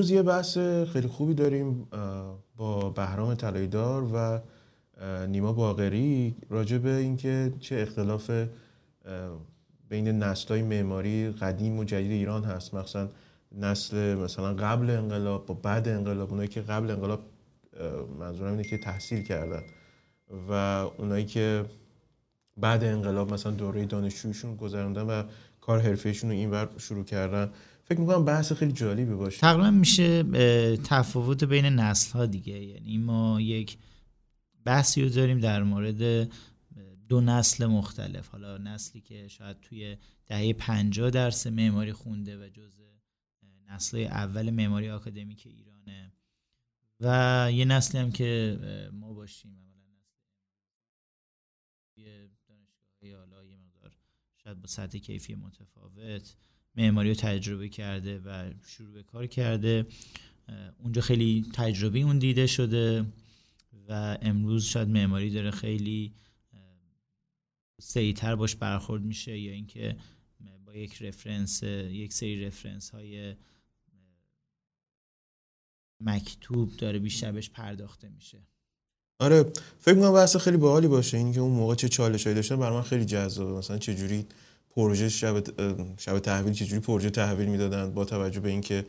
امروز یه بحث خیلی خوبی داریم با بهرام طلایدار و نیما باقری راجع به اینکه چه اختلاف بین نسل‌های معماری قدیم و جدید ایران هست. مثلا نسل مثلا قبل انقلاب با بعد انقلاب اونایی که قبل انقلاب منظورم اینه که تحصیل کردن و اونایی که بعد انقلاب مثلا دوره دانشجویشون گذروندن و کار حرفهشون رو اینور شروع کردن. فکر می‌کنم بحث خیلی جالبی باشه. تقریبا میشه تفاوت بین نسل ها دیگه. یعنی ما یک بحثی رو داریم در مورد دو نسل مختلف. حالا نسلی که شاید توی دهه 50 درس معماری خونده و جزء نسل اول معماری آکادمیک ایرانه. و یه نسلی هم که ما باشیم یه حالا یه مقدار شاید با سطح کیفی متفاوت. معماری رو تجربه کرده و شروع به کار کرده. اونجا خیلی تجربه اون دیده شده و امروز شاید معماری داره خیلی سریعتر باش برخورد میشه یا اینکه با یک رفرنس یک سری رفرنس های مکتوب داره بیشتر بهش پرداخته میشه. آره فکر می‌کنم بحث خیلی باحالی باشه. اینکه اون موقع چه چالشایی داشتن برای من خیلی جذابه. مثلا چه جوری پروژه شب شب تحویل چه جوری پروژه تحویل می‌دادن؟ با توجه به اینکه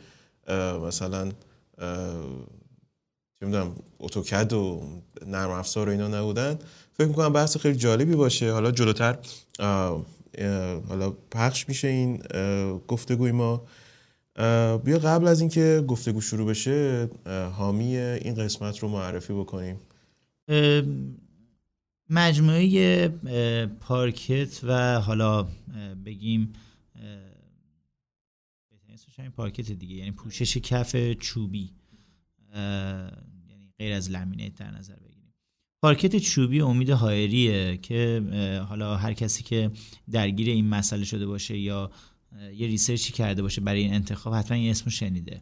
مثلا چه می‌دونم اتوکد و نرم افزار و اینا نبودن. فکر می‌کنم بحث خیلی جالبی باشه. حالا جلوتر حالا پخش میشه این گفتگوی ما. بیا قبل از اینکه گفتگو شروع بشه حامی این قسمت رو معرفی بکنیم. مجموعه پارکت و حالا بگیم این پارکت دیگه یعنی پوشش کف چوبی یعنی غیر از لامینیت در نظر بگیریم. پارکت چوبی امید هایریه که حالا هر کسی که درگیر این مسئله شده باشه یا یه ریسرچی کرده باشه برای این انتخاب حتما این اسم شنیده.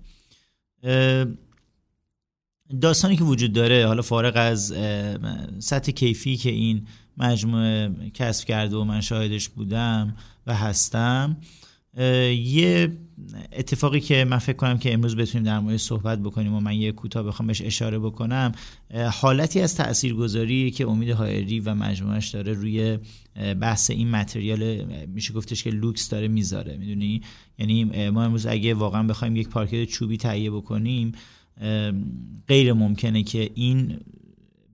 داستانی که وجود داره حالا فارغ از سطح کیفی که این مجموعه کسب کرده و من شاهدش بودم و هستم یه اتفاقی که من فکر کنم که امروز بتونیم در مورد صحبت بکنیم و من یه کوتاه بخوام بهش اشاره بکنم حالتی از تاثیرگذاری که امید هایری و مجموعش داره روی بحث این متریال میشه گفتش که لوکس داره می‌ذاره می‌دونی؟ یعنی ما امروز اگه واقعا بخوایم یک پارکت چوبی تهیه بکنیم غیر ممکنه که این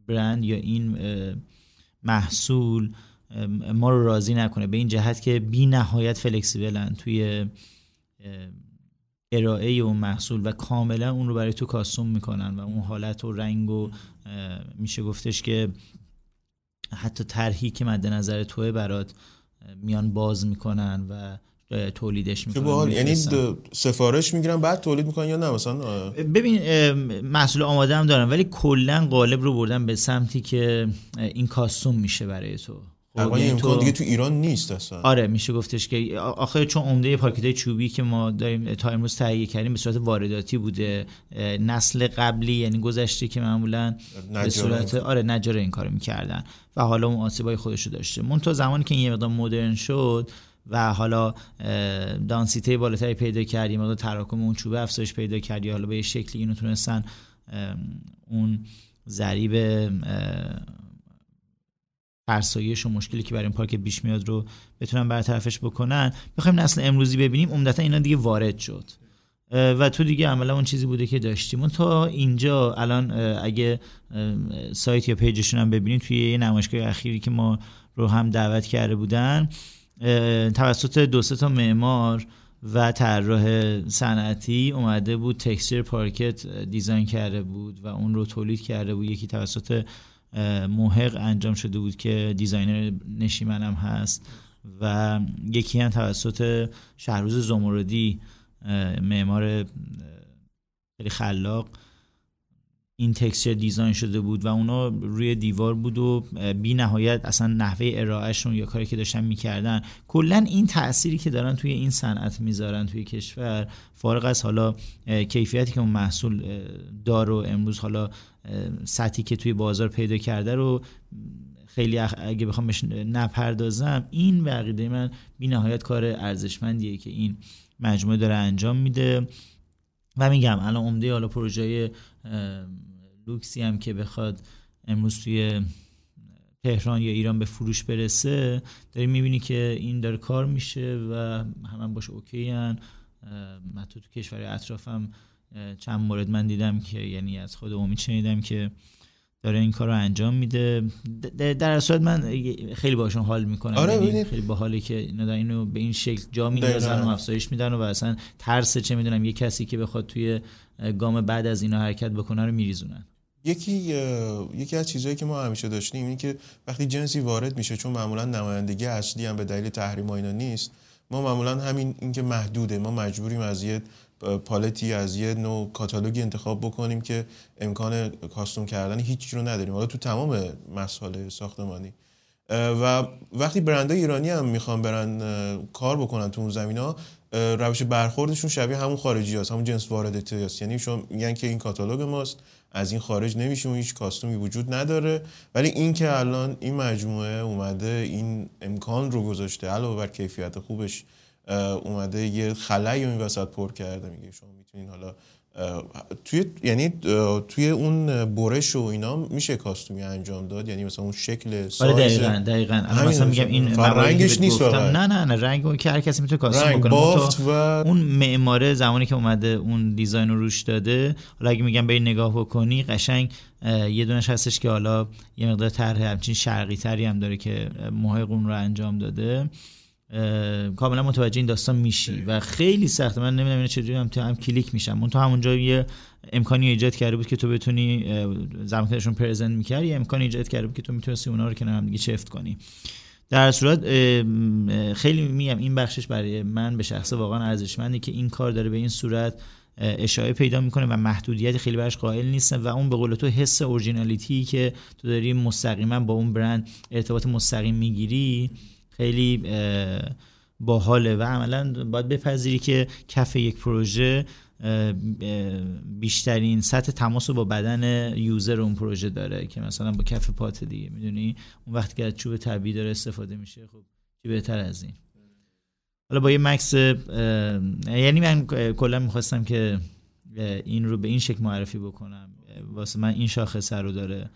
برند یا این محصول ما رو راضی نکنه. به این جهت که بی نهایت فلکسیبلن توی ارائه اون محصول و کاملا اون رو برای تو کاستوم می‌کنن و اون حالت و رنگ و میشه گفتش که حتی طرحی که مد نظر توه برات میان باز می‌کنن و تولیدش می‌کنن یعنی سفارش می‌گیرن بعد تولید می‌کنن یا نه؟ مثلا ببین محصول آماده هم دارن ولی کلا قالب رو بردن به سمتی که این کاستوم میشه برای تو. خب یعنی تو دیگه تو ایران نیست اصلا. آره میشه گفتش که آخه چون عمده پاکت چوبی که ما داریم تا امروز تهیه کردیم به صورت وارداتی بوده نسل قبلی یعنی گذشته که معمولا به صورت آره نجار این کارو می‌کردن و حالا اون آسیبای خودشو داشته. مون تو زمانی که این یه مقدار مدرن شد و حالا دانسیته بالاتری پیدا کردیم. مقدار تراکم اون چوبه افزایش پیدا کردی. حالا به شکلی اینو تونستن اون ضریب فرسایش و مشکلی که برای این پارک بیش میاد رو بتونن برطرفش بکنن. بخوایم نسل امروزی ببینیم. عمدتا اینا دیگه وارد شد. و تو دیگه عملا اون چیزی بوده که داشتیم. اون تا اینجا الان اگه سایت یا پیجشون هم ببینیم توی یه نمایشگاه اخیری که ما رو هم دعوت کرده بودن توسط دو تا معمار و طراح صنعتی اومده بود texture پارکت design کرده بود و اون رو تولید کرده بود. یکی توسط محق انجام شده بود که designer نشیمن هم هست و یکی هم توسط شهروز زمردی معمار خیلی خلاق این تکسچر دیزاین شده بود و اونا روی دیوار بود و بی نهایت اصلا نحوه ارائهشون یا کاری که داشتن می‌کردن. کلا این تأثیری که دارن توی این صنعت می‌ذارن توی کشور فارغ از حالا کیفیتی که اون محصول دار و امروز حالا سطحی که توی بازار پیدا کرده رو خیلی اگه بخوام بهش نپردازم این بقیده من بی نهایت کار ارزشمندیه که این مجموعه داره انجام میده. و میگم الان عمده حالا پروژه لوکسی هم که بخواد امروز توی تهران یا ایران به فروش برسه داری می‌بینی که این داره کار میشه و همه باش اوکی هن من تو, تو کشور اطرافم چند مورد من دیدم که یعنی از خود امید شنیدم که داره این کار رو انجام میده. در صورت من خیلی باشون حال می‌کنم. آره یعنی خیلی باحاله که اینا اینو به این شکل جا میندازن و افزایش میدن و اصلا ترس چه می‌دونم یه کسی که بخواد توی گام بعد از اینا حرکت بکنه رو میریزونن. یکی یکی از چیزهایی که ما همیشه داشتیم اینه که وقتی جنسی وارد میشه چون معمولا نمایندگی اصلی هم به دلیل تحریم اینا نیست ما معمولا همین اینکه محدوده. ما مجبوریم از یه پالتی از یه نوع کاتالوگی انتخاب بکنیم که امکان کاستوم کردن هیچ رو نداریم. حالا تو تمام مسائل ساختمانی. و وقتی برندهای ایرانی هم می‌خوان برن کار بکنن تو اون زمین روش برخوردشون شبیه همون خارجی هست همون جنس وارداتی هست یعنی شما میگن که این کاتالوگ ماست از این خارج نمیشه هیچ کاستومی وجود نداره. ولی این که الان این مجموعه اومده این امکان رو گذاشته علاوه بر کیفیت خوبش اومده یه خلایی این وسط پر کرده میگه شما می‌تونین حالا توی یعنی توی اون برش و اینا میشه کاستومی انجام داد؟ یعنی مثلا اون شکل آره، سایز دقیقاً دقیقاً. الان مثلا میگم این رنگش نیست نه نه نه رنگ که هر کسی می‌تونه کاستوم بکنه. و... اون معماره زمانی که اومده اون دیزاین رو روش داده حالا اگه میگم به نگاه بکنی قشنگ یه دونش هستش که حالا یه مقدار طرح همچین شرقی تری هم داره که محقق اون رو انجام داده. کاملا متوجه این داستان میشی. و خیلی سخته. من نمی‌دونم اینو چجوری هم تو هم کلیک میشم. اون تو همونجا یه امکانی ایجاد کرده بود که تو بتونی زمانشون پرزنت می‌کردی. یه امکانی ایجاد کرده بود که تو می‌تونستی اونا رو کنار هم دیگه چفت کنی. در صورت خیلی میگم این بخشش برای من به شخص واقعا ارزشمنده که این کار داره به این صورت اشاره پیدا می‌کنه و محدودیت خیلی برش قائل نیستن و اون به قول تو حس اورجینالیتی که تو داری مستقیما با اون برند ارتباط مستقیم می‌گیری خیلی باحاله و عملا باید بپذیری که کف یک پروژه بیشترین سطح تماس رو با بدن یوزر اون پروژه داره که مثلا با کف پات دیگه می‌دونی؟ اون وقتی که از چوب طبیعی داره استفاده میشه خب چی بهتر از این؟ حالا با یه مکس یعنی من کلا می‌خواستم که این رو به این شکل معرفی بکنم. واسه من این شاخصه رو داره.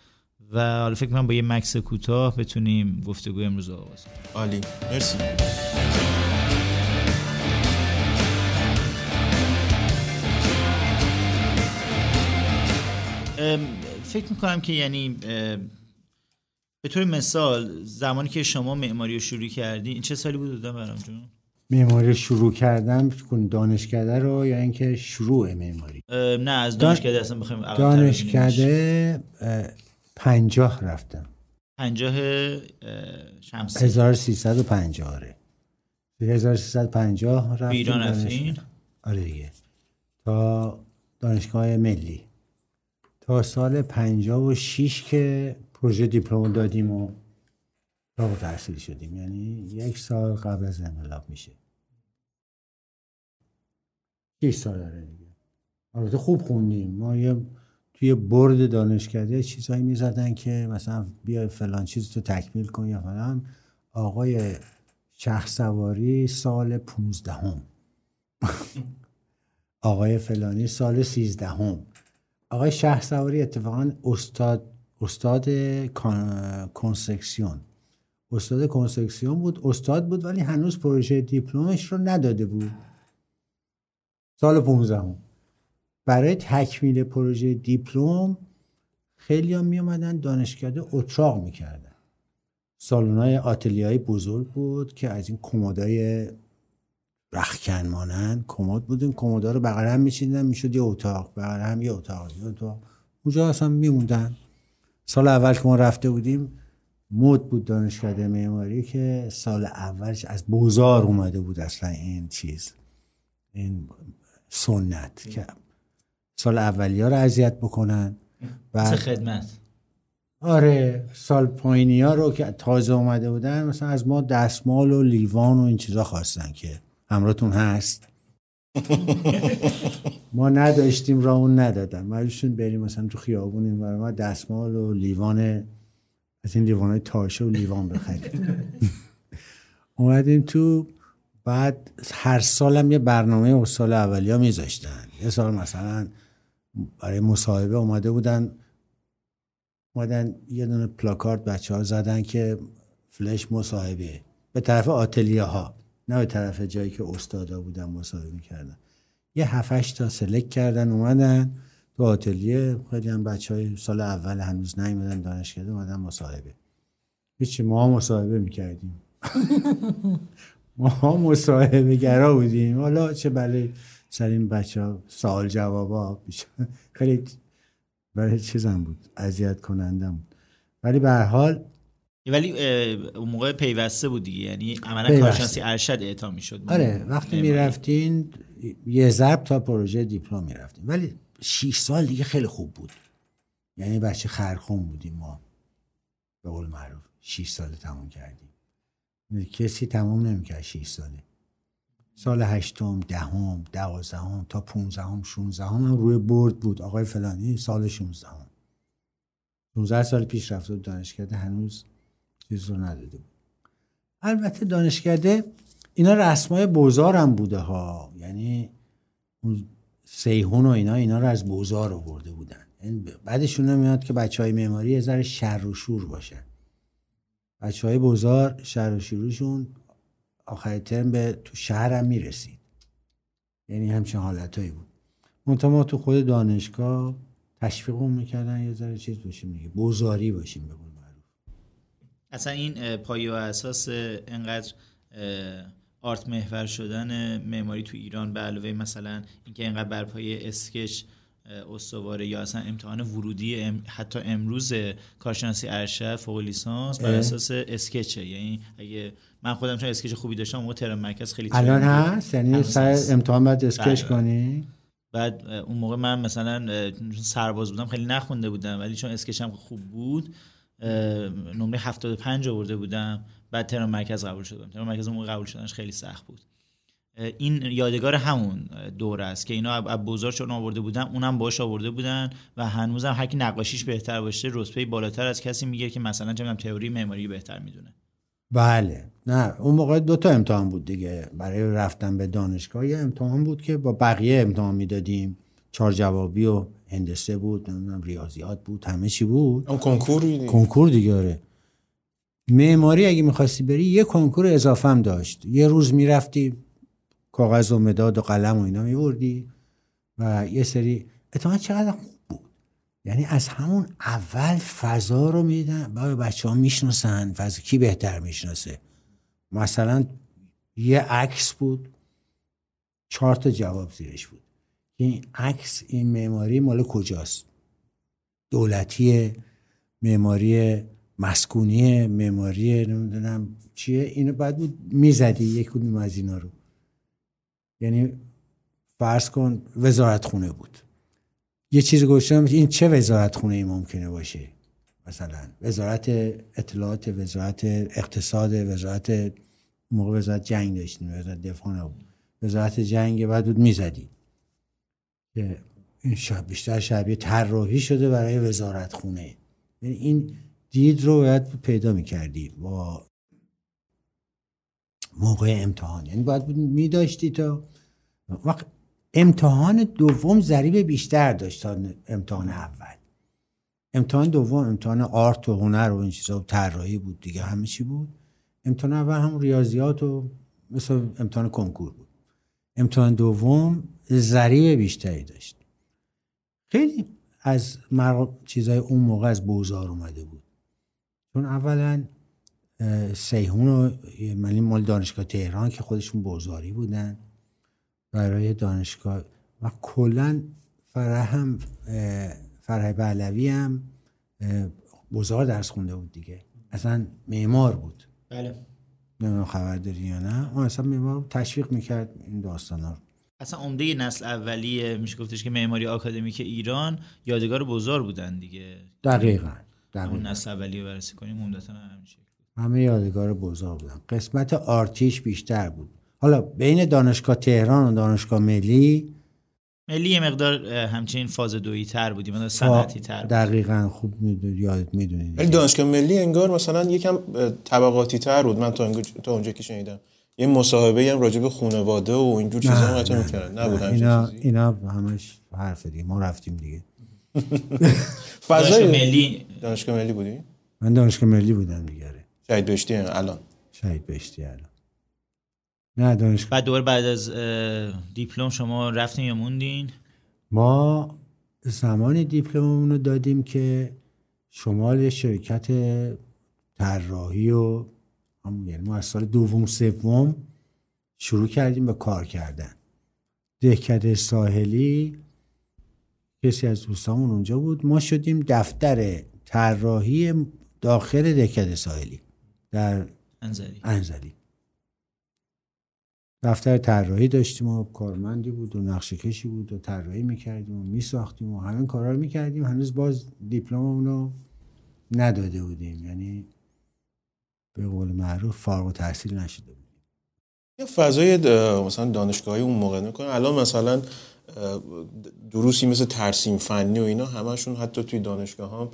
و حالا فکر کنم با یه مکس کوتاه بتونیم گفتگوی امروز آغاز کنیم. عالی. مرسی. فکر می‌کنم که یعنی به طور مثال زمانی که شما معماری رو شروع کردی این چه سالی بود دادم برام جون؟ معماری شروع کردم دانشکده رو یا اینکه شروع معماری؟ نه از دانشکده اصلا بخوایم دانشکده پنجاه رفتم. پنجاه شمسی. 1350 آره. 1350 رفتم ایران رفتین؟ آره دیگه. تا دانشگاه ملی. تا سال 56 که پروژه دیپلم دادیم و فارغ تحصیل شدیم. یعنی یک سال قبل از انقلاب میشه. 6 سال داره دیگه. البته خوب خوندیم. ما یه توی برد دانشکده چیزهایی می‌زدن که مثلا بیا فلان چیز تو تکمیل کن یا فلان. آقای شخص سواری سال پونزدهم. آقای فلانی سال سیزدهم. آقای شهر سواری اتفاقا استاد استاد کنسکسیون. استاد کنسکسیون بود استاد بود ولی هنوز پروژه دیپلمش رو نداده بود. سال پونزدهم. برای تکمیل پروژه دیپلم خیلی هم می اومدن دانشکده اتراق می‌کردن. سالن های بزرگ بود که از این کمدای رخکن مانند کمد بود این کمودا رو بغل هم میچیدن می‌شد یه اتاق بغل هم یه اتاق یه اتاق. اونجا اصلا میموندن. سال اول که ما رفته بودیم مد بود دانشکده معماری که سال اولش از بوزار اومده بود اصلا این چیز این سنت که سال اولی ها رو اذیت بکنن. بعد خدمت؟ آره سال پایینی ها رو که تازه اومده بودن مثلا از ما دستمال و لیوان و این چیزا خواستن که همراهتون هست. ما نداشتیم را اون ندادن. مجبورشون بریم مثلا تو خیابون این ما دستمال و لیوان از این لیوان های تاشه و لیوان بخریم. اومدیم تو بعد هر سالم یه برنامه و سال اولیا میذاشتن. یه سال مثلا برای مصاحبه اومده بودن اومدن یه دونه پلاکارد بچه ها زدن که فلش مصاحبه. به طرف آتلیه ها نه به طرف جایی که استادا بودن مصاحبه می‌کردن. یه هفتش تا سلک کردن اومدن. تو آتلیه خیلی هم بچه های سال اول هنوز نیومدن دانشکده اومدن مصاحبه. هیچی ما مصاحبه می‌کردیم. ما مصاحبه گرا بودیم. حالا چه بله سر این بچه ها سوال جوابا خیلی برای چیزم بود اذیت کنندم بود. ولی به حال ولی اون موقع پیوسته بود دیگه یعنی عملا کارشناسی ارشد اعطا می‌شد. آره وقتی می‌رفتین یه ضرب تا پروژه دیپلم می‌رفتیم. ولی 6 سال دیگه خیلی خوب بود. یعنی بچه خرخون بودیم ما. به قول معروف 6 سال تموم کردیم. کسی تمام نمی‌کرد 6 ساله. سال هشتم دهم دوازدهم تا پونزدهم شونزدهم هم روی برد بود. آقای فلانی سال شونزدهم. 16 سال پیش رفته بود دانشکده هنوز چیز رو نداده بود. البته دانشکده اینا رسمای بوزار هم بوده ها. یعنی اون سیهون و اینا اینا رو از بوزار آورده بودن. یعنی بعدشون نمیاد که بچه های معماری یه ذره شر و شور باشن. بچه های بوزار شر و شروعشون آخر ترم به تو شهر هم می‌رسید. یعنی همچین حالتهایی بود. منتها ما تو خود دانشگاه تشویقمون می‌کردن یه ذره چیز باشیم دیگه بوزاری باشیم به معروف. اصلا این پایه و اساس انقدر آرت محور شدن معماری تو ایران به علاوه مثلا اینکه اینقدر بر پایه اسکچ استواره یا اصلا امتحان ورودی حتی امروز کارشناسی ارشد فوق لیسانس بر اساس اسکچه. یعنی اگه من خودم چون اسکچ خوبی داشتم اون ترم مرکز خیلی الان هست؟ یعنی سر امتحان بعد اسکچ بله. کنی؟ بعد اون موقع من مثلا سرباز بودم خیلی نخونده بودم. ولی چون اسکچم خوب بود نمره 75 آورده بودم. بعد ترم مرکز قبول شدم ترم مرکز اون قبول شدنش خیلی سخت بود. این یادگار همون دوره است که اینا از بزرگ چون آورده بودن اونم باش آورده بودن و هنوزم هر کی نقاشیش بهتر باشه رتبه بالاتر از کسی میگه که مثلا چه تئوری معماری بهتر می‌دونه. بله. نه اون موقع دو تا امتحان بود دیگه. برای رفتن به دانشگاه یه امتحان بود که با بقیه امتحان می‌دادیم. چهار جوابی و هندسه بود نمی‌دونم ریاضیات بود همه چی بود. اون کنکور کنکور دیگه آره. معماری اگه می‌خواستی بری یه کنکور اضافه هم داشت. یه روز می‌رفتی کاغذ و مداد و قلم و اینا میوردی و یه سری اتفاقا چقدر خوب بود. یعنی از همون اول فضا رو میدن با بچه ها می‌شناسن. فضا کی بهتر می‌شناسه؟ مثلا یه عکس بود. چهار تا جواب زیرش بود. این عکس این معماری مال کجاست؟ دولتی معماری مسکونی معماری نمی‌دونم چیه. اینو بعد بود می‌زدی یک کدوم از اینا رو. یعنی فرض کن وزارت خونه بود. یه چیز گوشتم این چه وزارت خونه ای ممکنه باشه؟ مثلا وزارت اطلاعات وزارت اقتصاد وزارت موقع وزارت جنگ داشتیم وزارت دفاع نبود. وزارت جنگ بعد بود می‌زدی. که این شب بیشتر شبیه طراحی شده برای وزارت خونه یعنی این دید رو باید پیدا می‌کردی با موقع امتحان. یعنی باید میداشتی تا وقت امتحان دوم ضریب بیشتر داشت تا امتحان اول. امتحان دوم امتحان آرت و هنر و این چیزا طراحی بود دیگه همه چی بود. امتحان اول هم ریاضیات و مثل امتحان کنکور بود. امتحان دوم ضریب بیشتری داشت. خیلی از چیزای اون موقع از بوزار اومده بود. چون اولا سیهون و ملی مال دانشگاه تهران که خودشون بوزاری بودن. برای دانشگاه و کلا فرح هم فرح بهلوی هم بزار درس خونده بود دیگه. اصلا معمار بود. بله. نمی‌دونم خبر داری یا نه. اون اصلا معمار تشویق می‌کرد این داستان ها اصلا عمده نسل اولیه. میشه گفتش که معماری آکادمیک ایران یادگار بزار بودن دیگه. دقیقا, دقیقا. اون نسل اولیه بررسی کنیم عمدتا همیشه همه یادگار بزار بودن. قسمت آرتیش بیشتر بود. حالا بین دانشگاه تهران و دانشگاه ملی؟ ملی یه مقدار همچنین فاز دویی تر بودیم مثلا صنعتی تر بود. دقیقا خوب می‌دونید یادت می‌دونید ولی دانشگاه ملی انگار مثلا یکم طبقاتی تر بود. من تا, تا اونجا که شنیدم. یه مصاحبه هم راجع به خانواده و اینجور چیزا هم قطعا می‌کردن. نبود همچین اینا چیزی. اینا همش حرف دیگه. ما رفتیم دیگه. دانشگاه فضای ملی دانشگاه ملی بودی؟ من دانشگاه ملی بودم دیگه. شهید بهشتی الان. شهید بهشتی الان. نه دانشگاه. بعد دوباره بعد از دیپلم شما رفتین یا موندین؟ ما زمانی دیپلممون رو دادیم که شمال یه شرکت طراحی و یعنی ما از سال دوم سوم شروع کردیم به کار کردن. دهکده ساحلی کسی از دوستامون اونجا بود. ما شدیم دفتر طراحی داخل دهکده ساحلی. در انزلی. انزلی. دفتر طراحی داشتیم و کارمندی بود و نقشه کشی بود و طراحی می‌کردیم و میساختیم و همین کارا رو می‌کردیم. هنوز باز دیپلممون رو نداده بودیم. یعنی به قول معروف فارغ التحصیل نشده بود. یه فضای د- مثلا دانشگاهی اون موقع نکنه الان مثلا دروسی مثل ترسیم فنی و اینا همشون حتی توی دانشگاه هم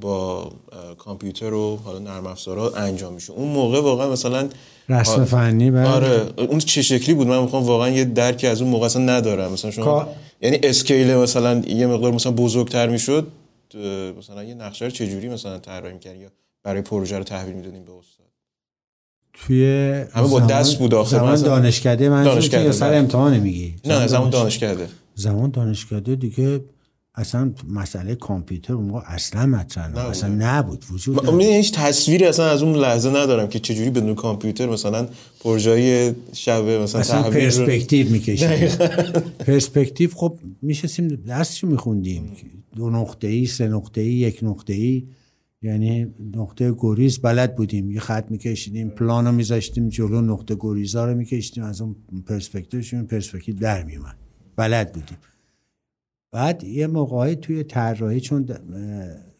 با کامپیوتر و حالا نرم افزارها انجام میشه اون موقع واقعا مثلا رسم. فنی بله. آره اون چه شکلی بود من می‌خوام واقعا یه درکی از اون موقع اصلا ندارم مثلا شما یعنی اسکیل مثلا یه مقدار مثلا بزرگتر می‌شد مثلا یه نقشه رو چجوری مثلا طراحی می‌کردی یا برای پروژه رو تحویل می‌دادیم به استاد توی همه با دست بود آخه. زمان دانشکده من دانشکده، سر بله. امتحان میگی نه زمان دانش کرده زمان دانشکده دیگه اصلا مسئله کامپیوتر اون موقع اصلا مطرح نبود. اصلا نبود. وجود من هیچ تصویری اصلا از اون لحظه ندارم که چجوری بدون کامپیوتر مثلا پروژه شب مثلا اصلا تحویل رو- پرسپکتیو می‌کشیم. پرسپکتیو خب میشستیم درسشو میخوندیم؟ دو نقطه ای سه نقطه ای یک نقطه ای. یعنی نقطه گریز بلد بودیم. یه خط میکشیدیم پلانو میذاشتیم جلو نقطه گریزا رو میکشیدیم. از اون پرسپکتیوشون پرسپکتیو در میومد بلد بودیم. بعد یه موقعی توی طراحی چون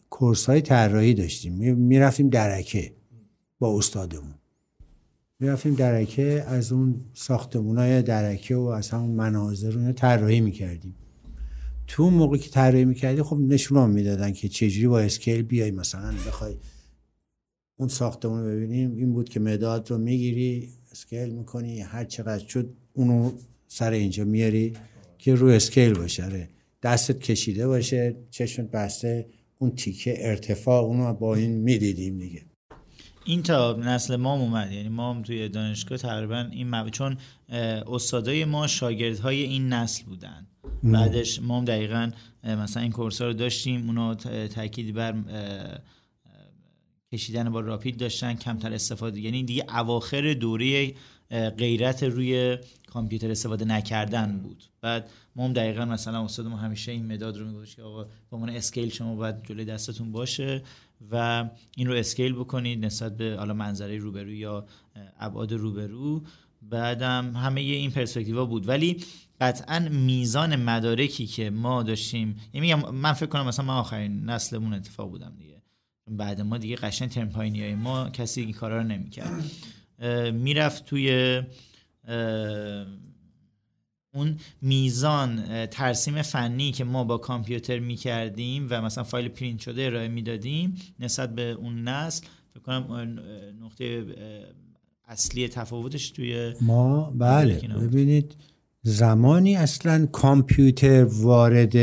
course های طراحی داشتیم. می‌رفتیم درکه با استادمون. می‌رفتیم درکه از اون ساختمون های درکه و از همون مناظر رو طراحی می‌کردیم. تو اون موقع که طراحی می‌کردی خب نشون می‌دادن که چجوری با scale بیای مثلا بخوای اون ساختمون رو ببینیم. این بود که مداد رو می‌گیری scale می‌کنی هر چقدر شد اونو سر اینجا میاری که رو اسکیل باشه. آره. دستت کشیده باشه چشمت بسته اون تیکه ارتفاع اونو با این می‌دیدیم دیگه. این تا نسل ما هم اومد یعنی ما هم توی دانشگاه تقریبا این مب... چون استادای ما شاگردهای این نسل بودن. بعدش ما هم دقیقا مثلا این کورس رو داشتیم اونا تاکید بر کشیدن با راپید داشتن کمتر استفاده یعنی دیگه اواخر دوره غیرت روی کامپیوتر استفاده نکردن بود. بعد ما هم دقیقا مثلا استاد ما همیشه این مداد رو میگوش که آقا به عنوان اسکیل شما باید جلوی دستتون باشه و این رو اسکیل بکنید نسبت به حالا منظره روبرو یا ابعاد روبرو. بعدم همه این پرسپکتیوا بود. ولی قطعا میزان مدارکی که ما داشتیم یعنی میگم من فکر کنم مثلا من آخرین نسلمون اتفاق بودم دیگه. بعد ما دیگه قشنگ ترم پایینی های ما کسی این کارا رو نمی‌کرد. می‌رفت توی اون میزان ترسیم فنی که ما با کامپیوتر می‌کردیم و مثلا فایل پرینت شده ارائه می‌دادیم نسبت به اون نسل فکر کنم نقطه اصلی تفاوتش توی ما بله. ببینید زمانی اصلا کامپیوتر وارد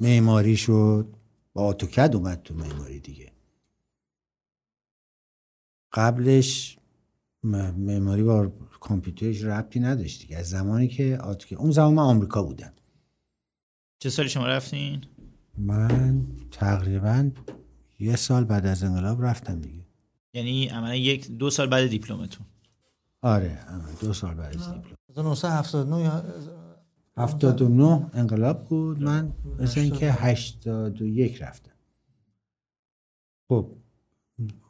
معماری شد با اتوکد اومد تو معماری دیگه. قبلش معماری با کامپیوترش ربطی نداشت دیگه. از زمانی که آتوکد اون زمان من آمریکا بودم. چه سالی شما رفتین؟ من تقریبا یه سال بعد از انقلاب رفتم دیگه. یعنی عملا یک دو سال بعد دیپلمتون. آره دو سال بعد از دیپلم 1979 یا 79 انقلاب بود. من مثل اینکه 81 رفتم. خب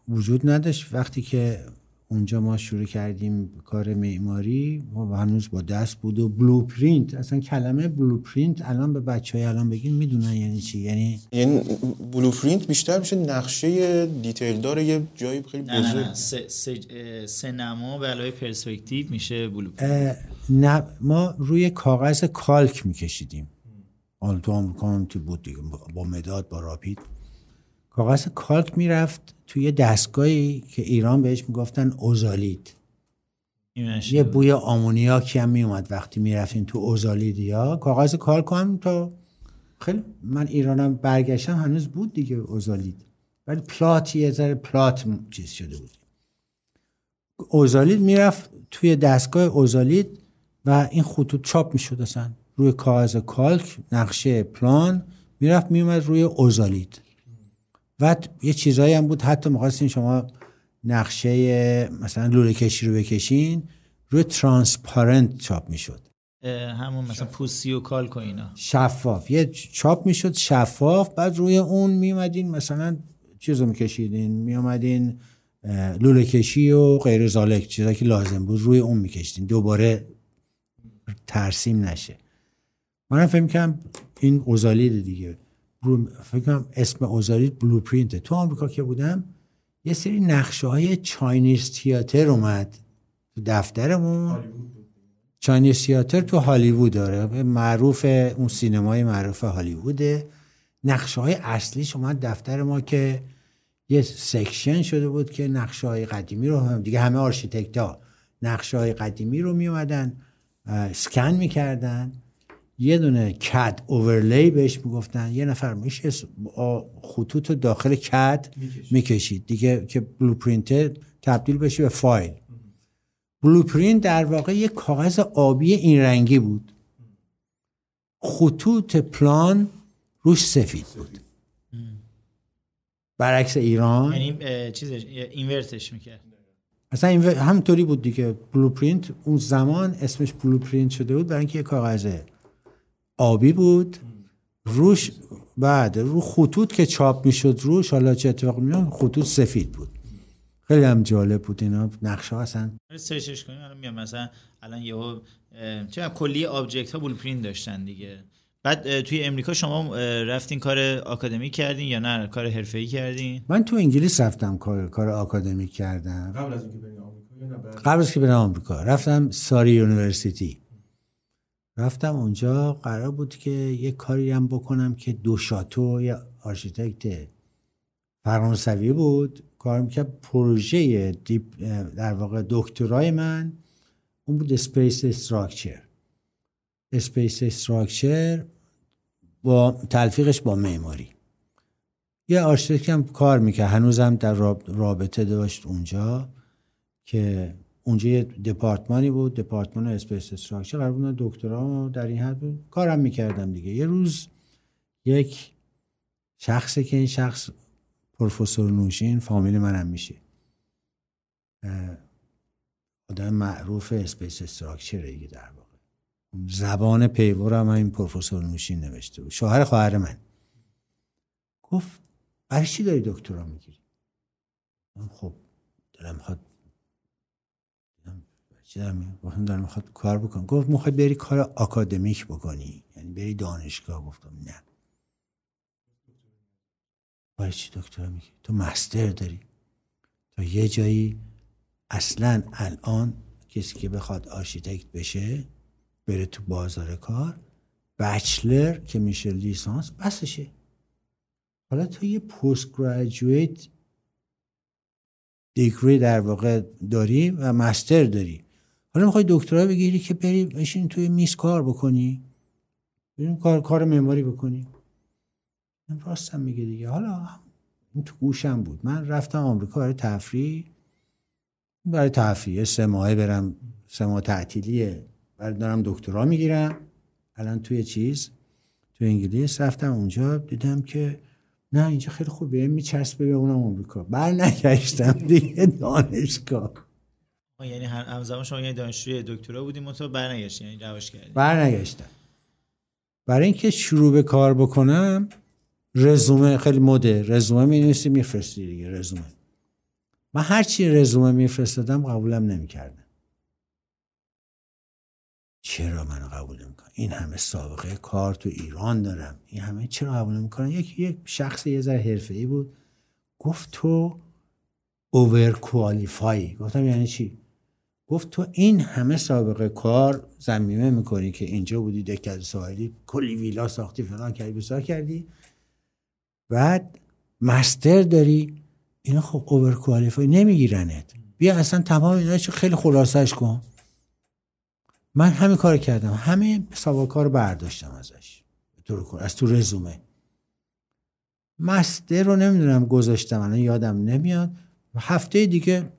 وجود نداشت. وقتی که اونجا ما شروع کردیم کار معماری و هنوز با دست بود و بلوپرینت اصلا کلمه blueprint الان به بچه های الان بگیم می‌دونن یعنی چی؟ یعنی یعنی blueprint بیشتر میشه نقشه detail دار یه جایی خیلی بزرگ نه نه. سه, سه, سه نما به علاوه پرسپکتیو میشه blueprint نه ما روی کاغذ کالک میکشیدیم. حالا تو آمریکا هم بود دیگه با مداد با راپید کاغذ کالک می‌رفت. توی دستگاهی که ایران بهش می‌گفتن اوزالیت یه بوی آمونیاکی هم میومد وقتی می‌رفتیم تو اوزالیدیا کاغذ کار کنم تا خیلی من ایرانم برگشتم هنوز بود دیگه اوزالید. ولی پلات یه ذره پلات چیز شده بود. اوزالید می‌رفت توی دستگاه اوزالید و این خطوط چاپ می‌شد اصلا. روی کاغذ کالک نقشه پلان می‌رفت میومد روی اوزالید. و یه چیزایی هم بود حتی می‌خواستین شما نقشه مثلا لوله کشی رو بکشین روی ترانسپارنت چاپ می‌شد. همون مثلا پوسی و کالک و اینا. شفاف. یه چاپ می‌شد شفاف بعد روی اون میومدین مثلا چیز رو میکشیدین میومدین لوله کشی و غیر زالک چیزایی که لازم بود روی اون میکشیدین. دوباره ترسیم نشه. منم فکر کنم این اوزالید دیگه. فکر کنم اسم اوزالید بلوپرینته. تو آمریکا که بودم یه سری نقشه های چاینیز تیاتر اومد تو دفترمون. چاینیز تیاتر تو هالیوود داره. معروف اون سینمای معروف هالیووده. نقشه های اصلیش اومد دفتر ما که یه section شده بود که نقشه های قدیمی رو هم دیگه همه آرشیتکت ها نقشه های قدیمی رو می اومدن سکن می‌کردن. یه دونه CAD overlay بهش می‌گفتن. یه نفر میشه خطوط داخل CAD می‌کشید. دیگه که blueprint تبدیل بشه به فایل blueprint در واقع یه کاغذ آبی این رنگی بود. خطوط پلان روش سفید بود. برعکس ایران. یعنی چیزش invert ش می‌کرد. اصلا این همطوری بود دیگه. blueprint اون زمان اسمش blueprint شده بود برای اینکه یه کاغذ آبی بود. روش بعد رو خطوط که چاپ می‌شد روش حالا چه اتفاق میاد خطوط سفید بود. خیلی هم جالب بود اینا. نقشه اصلا search ش کنیم. الان میام مثلا الان یهو چه کلی object ها blueprint داشتن دیگه. بعد توی امریکا شما رفتین کار آکادمی کردین یا نه؟ کار حرفه‌ای کردین؟ من تو انگلیس رفتم کار کار آکادمی کردم. قبل از اینکه بریم آمریکا قبل از که برم آمریکا. رفتم Surrey University. رفتم اونجا قرار بود که یه کاری هم بکنم که دو شاتو یه آرشیتکت فرانسوی بود. کار می‌کرد پروژه در واقع دکترای من اون بود space structure space structure با تلفیقش با معماری. یه آرشیتکت هم کار می‌کرد. هنوزم در رابطه داشت اونجا که اونجا یه دپارتمانی بود دپارتمان space structure. قرار بود دکترا در این حد بود. کارم می‌کردم دیگه. یه روز یک شخصی که این شخص پروفسور نوشین فامیل منم میشه. آدم معروف space structure دیگه در واقع. زبان Formian پروفسور نوشین نوشته بود. شوهر خواهر من. گفت برای چی داری دکترا می‌گیری؟ خب دلم می‌خواد چی دارم دارم می‌خواد کار بکن گفت می‌خوای بری کار آکادمیک بکنی. یعنی بری دانشگاه. گفتم نه. برای چی دکترا میگی تو master داری. تا یه جایی اصلا الان کسی که بخواد آرشیتکت بشه بره تو بازار کار bachelor که میشه لیسانس بسشه. حالا تو یه postgraduate دیگری در واقع داری و master داری. حالا می‌خوای دکترا بگیری که بری بشین توی میز کار بکنی؟ بریم کار کار معماری بکنی. راستم میگه دیگه. حالا این تو گوشم بود. من رفتم آمریکا برای تفریح. برای تفریح. سه ماهه برم. سه ماه تعطیلیه. بعد دارم دکترا می‌گیرم. الان توی چیز؟ تو انگلیس. رفتم اونجا. دیدم که نه اینجا خیلی خوبه. میچسبه به اونم آمریکا. بر نگشتم دیگه دانشگاه. یعنی همزمان شما یعنی دانشجوی دکترا بودیم تو برنگشتین یعنی روش کردیم. برنگشتم. برای اینکه شروع به کار بکنم رزومه خیلی مده. رزومه می نویسی میفرستی دیگه رزومه. من هرچی رزومه میفرستادم قبولم نمی‌کردم چرا من قبول نمی‌کنم این همه سابقه کار تو ایران دارم. این همه چرا قبول نمی‌کنم یک یک شخص یه ذره حرفه‌ای بود. گفت تو اوور کوالیفای گفتم یعنی چی؟ گفت تو این همه سابقه کار زمینه می‌کنی که اینجا بودی دکت ساحلی کلی ویلا ساختی فلان کردی بسار کردی. بعد مستر داری اینا خب اوور کوالیفای نمیگیرنت. بیا اصلا تمام اینا خیلی خلاصش کن. من همین کار کردم. همه سواکار رو برداشتم ازش. از تو رزومه. مسته رو نمی‌دونم گذاشتم الان یادم نمیاد. هفته دیگه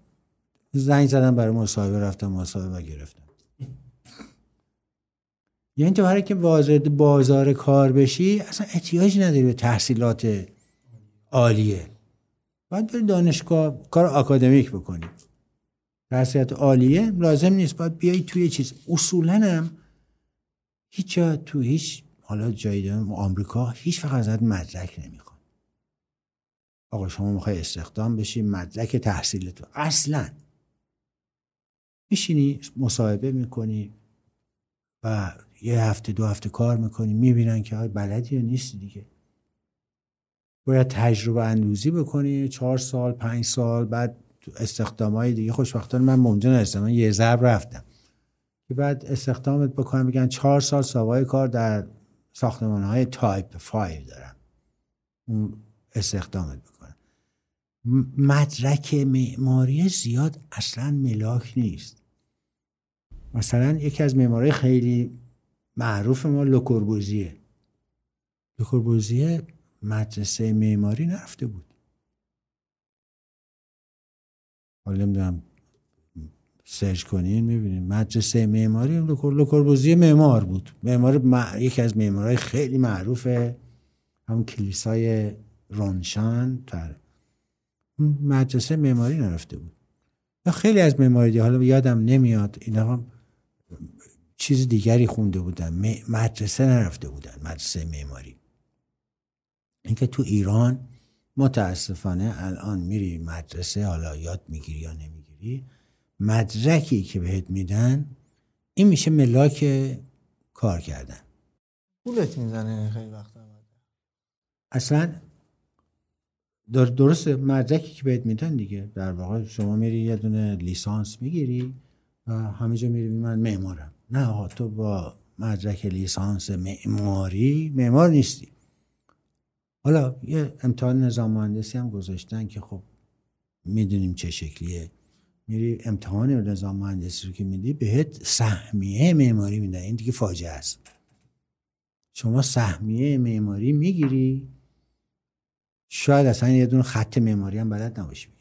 زنگ زدم برای مصاحبه رفتم مصاحبه گرفتم. یعنی تو برای که وارد بازار کار بشی اصلا احتیاجی نداری به تحصیلات عالیه. باید بری دانشگاه کار آکادمیک بکنی. تحصیلات عالیه لازم نیست. باید بیای توی چیز. اصولا هم هیچ تو هیچ حالا جایی آمریکا هیچ فقط ازت مدرک نمی‌خواد آقا شما می‌خوای استخدام بشی مدرک تحصیل تو اصلا. میشینی مصاحبه می‌کنی و یه هفته دو هفته کار می‌کنی می‌بینن که بلدی یا نیستی دیگه. باید تجربه اندوزی بکنی چهار سال پنج سال بعد استخدام های دیگه. خوشبختانه من ممکن هستم من یه ضرب رفتم. که بعد استخدامت بکنم بگن چهار سال سابقه کار در ساختمان های تایپ 5 دارم. استخدامت بکنم. مدرک معماری زیاد اصلا ملاک نیست. مثلا یکی از معمارای خیلی معروف ما لوکوربوزیه. لوکوربوزیه مدرسه معماری نرفته بود. حالا نمی‌دونم سرچ کنین می‌بینین. مدرسه معماری لوکوربوزی معمار بود. معمار یکی از معمارای خیلی معروفه. همون کلیسای رونشان تر. مدرسه معماری نرفته بود. خیلی از معماری حالا یادم نمیاد. اینا چیز دیگری خونده بودن مدرسه نرفته بودن مدرسه معماری. اینکه تو ایران متاسفانه الان میری مدرسه حالا یاد می‌گیری یا نمی‌گیری مدرکی که بهت میدن این میشه ملاک کار کردن. پولت می‌زنه خیلی وقت اصلا درسته مدرکی که بهت میدن دیگه. در واقع شما میری یه دونه لیسانس می‌گیری. و همه جا میری من معمارم. نه تو با مدرک لیسانس معماری معمار نیستی. حالا یه امتحان نظام مهندسی هم گذاشتن که خب می‌دونیم چه شکلیه. میری امتحان نظام مهندسی رو که میدی بهت سهمیه معماری میدن. این دیگه فاجعه است. شما سهمیه معماری می‌گیری شاید اصلا یه دونه خط معماری هم بلد نباشی.